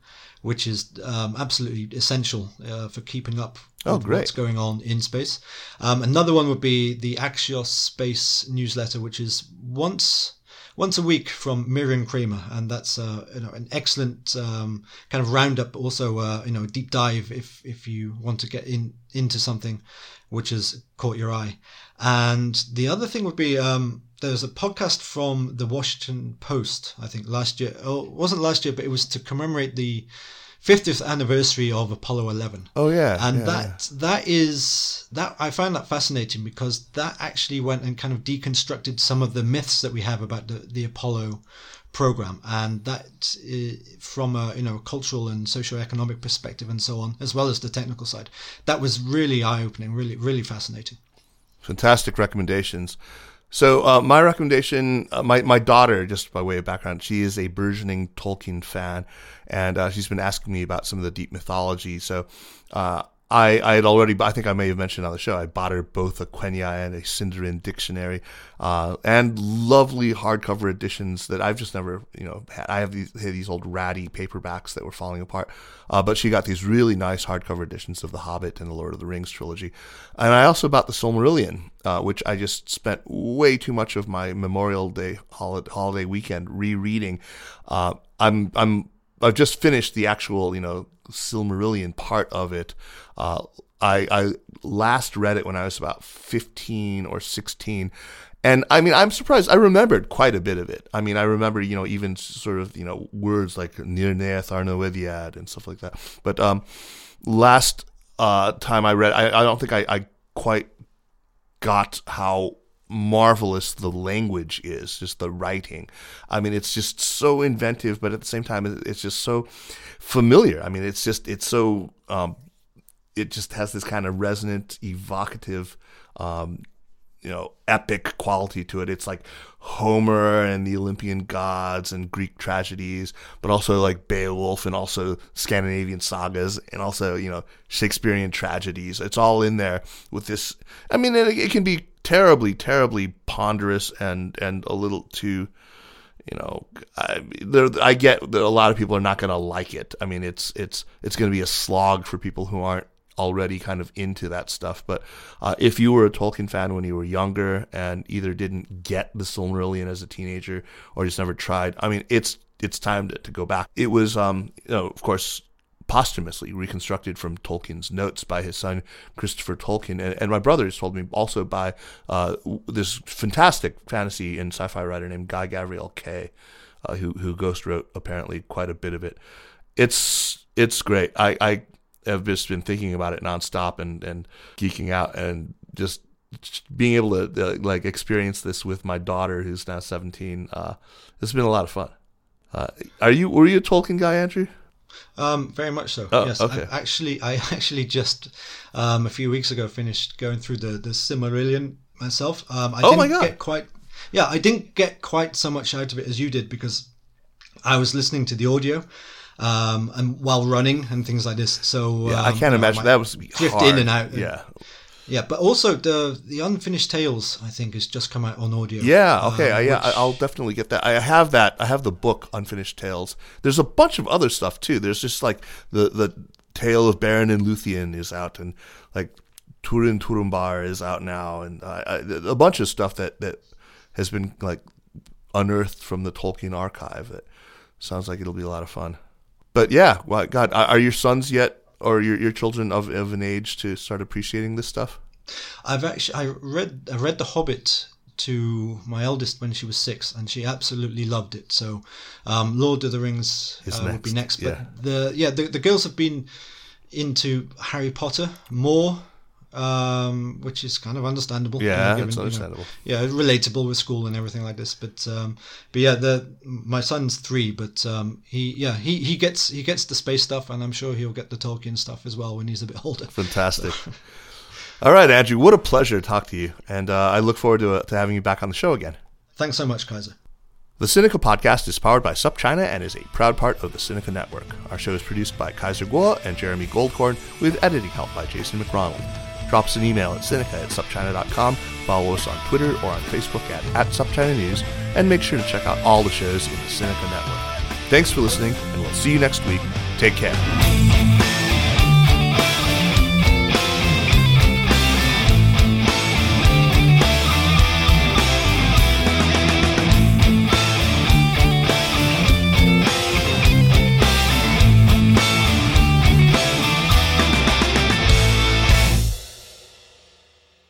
which is um, absolutely essential uh, for keeping up oh, with what's going on in space. Um, another one would be the Axios Space newsletter, which is once once a week from Miriam Kramer, and that's uh, you know an excellent um, kind of roundup. Also, uh, you know, deep dive if if you want to get in into something which has caught your eye. And the other thing would be um, there's a podcast from the Washington Post, I think last year. Oh, it wasn't last year, but it was to commemorate the 50th anniversary of Apollo 11. Oh yeah, and yeah, that yeah. that is that I find that fascinating because that actually went and kind of deconstructed some of the myths that we have about the, the Apollo program, and that eh, from a you know cultural and socio-economic perspective and so on, as well as the technical side, that was really eye-opening, really really fascinating. Fantastic recommendations. So uh, my recommendation, uh, my my daughter, just by way of background, she is a burgeoning Tolkien fan, and uh, she's been asking me about some of the deep mythology. So uh, I, I had already, I think I may have mentioned on the show, I bought her both a Quenya and a Sindarin dictionary, uh, and lovely hardcover editions that I've just never, you know, had. I have these, these old ratty paperbacks that were falling apart, uh, but she got these really nice hardcover editions of The Hobbit and The Lord of the Rings trilogy. And I also bought the Silmarillion, uh, which I just spent way too much of my Memorial Day holiday, holiday weekend rereading. Uh, I'm, I'm, I've just finished the actual, you know, Silmarillion part of it. Uh, I, I last read it when I was about 15 or 16. And I mean, I'm surprised. I remembered quite a bit of it. I mean, I remember, you know, even sort of, you know, words like Nirnaeth Arnoediad and stuff like that. But um, last uh, time I read, I, I don't think I, I quite got how marvelous the language is, just the writing. I mean, it's just so inventive, but at the same time, it's just so familiar. I mean, it's just it's so um, it just has this kind of resonant, evocative, um, you know, epic quality to it. It's like Homer and the Olympian gods and Greek tragedies, but also like Beowulf and also Scandinavian sagas and also, you know, Shakespearean tragedies. It's all in there with this. I mean, it, it can be terribly, terribly ponderous and, and a little too, you know, I, there, I get that a lot of people are not going to like it. I mean, it's it's it's going to be a slog for people who aren't already kind of into that stuff. But uh, if you were a Tolkien fan when you were younger and either didn't get the Silmarillion as a teenager or just never tried, I mean, it's it's time to, to go back. It was, um, you know, of course, posthumously reconstructed from Tolkien's notes by his son Christopher Tolkien, and, and my brothers told me also by uh, this fantastic fantasy and sci-fi writer named Guy Gavriel Kay, uh, who who ghost wrote apparently quite a bit of it. It's it's great. I, I have just been thinking about it nonstop and and geeking out and just being able to uh, like experience this with my daughter who's now 17 uh, it's been a lot of fun uh, are you were you a tolkien guy andrew Um, very much so. Oh, yes. okay. I, actually, I actually just um, a few weeks ago finished going through the the Silmarillion myself. Um, I Oh didn't my God. get quite. Yeah, I didn't get quite so much out of it as you did because I was listening to the audio um, and while running and things like this. So Yeah, I um, can't imagine that was drift hard. in and out. Yeah, Yeah, but also the the unfinished tales I think has just come out on audio. yeah, okay, um, I, yeah. which- I- I'll definitely get that. I have that. I have the book Unfinished Tales. There's a bunch of other stuff too. There's just like the the tale of Beren and Luthien is out, and like Turin Turambar is out now, and I, I, a bunch of stuff that that has been like unearthed from the Tolkien archive. That sounds like it'll be a lot of fun. But yeah, well, God, are your sons yet, or your your children of of an age to start appreciating this stuff? I've actually I read I read The Hobbit to my eldest when she was six, and she absolutely loved it. So, um, Lord of the Rings uh, would be next, next. But yeah. the yeah the, the girls have been into Harry Potter more, um, which is kind of understandable. Yeah, given, that's you know, understandable. yeah, relatable with school and everything like this. But um, but yeah, the my son's three, but um, he yeah he, he gets he gets the space stuff, and I'm sure he'll get the Tolkien stuff as well when he's a bit older. Fantastic. All right, Andrew, what a pleasure to talk to you, and uh, I look forward to, uh, to having you back on the show again. Thanks so much, Kaiser. The Sinica podcast is powered by SupChina and is a proud part of the Sinica Network. Our show is produced by Kaiser Kuo and Jeremy Goldkorn with editing help by Jason McRonald. Drop us an email at Sinica at SupChina.com, follow us on Twitter or on Facebook at, at SupChina News, and make sure to check out all the shows in the Sinica Network. Thanks for listening, and we'll see you next week. Take care.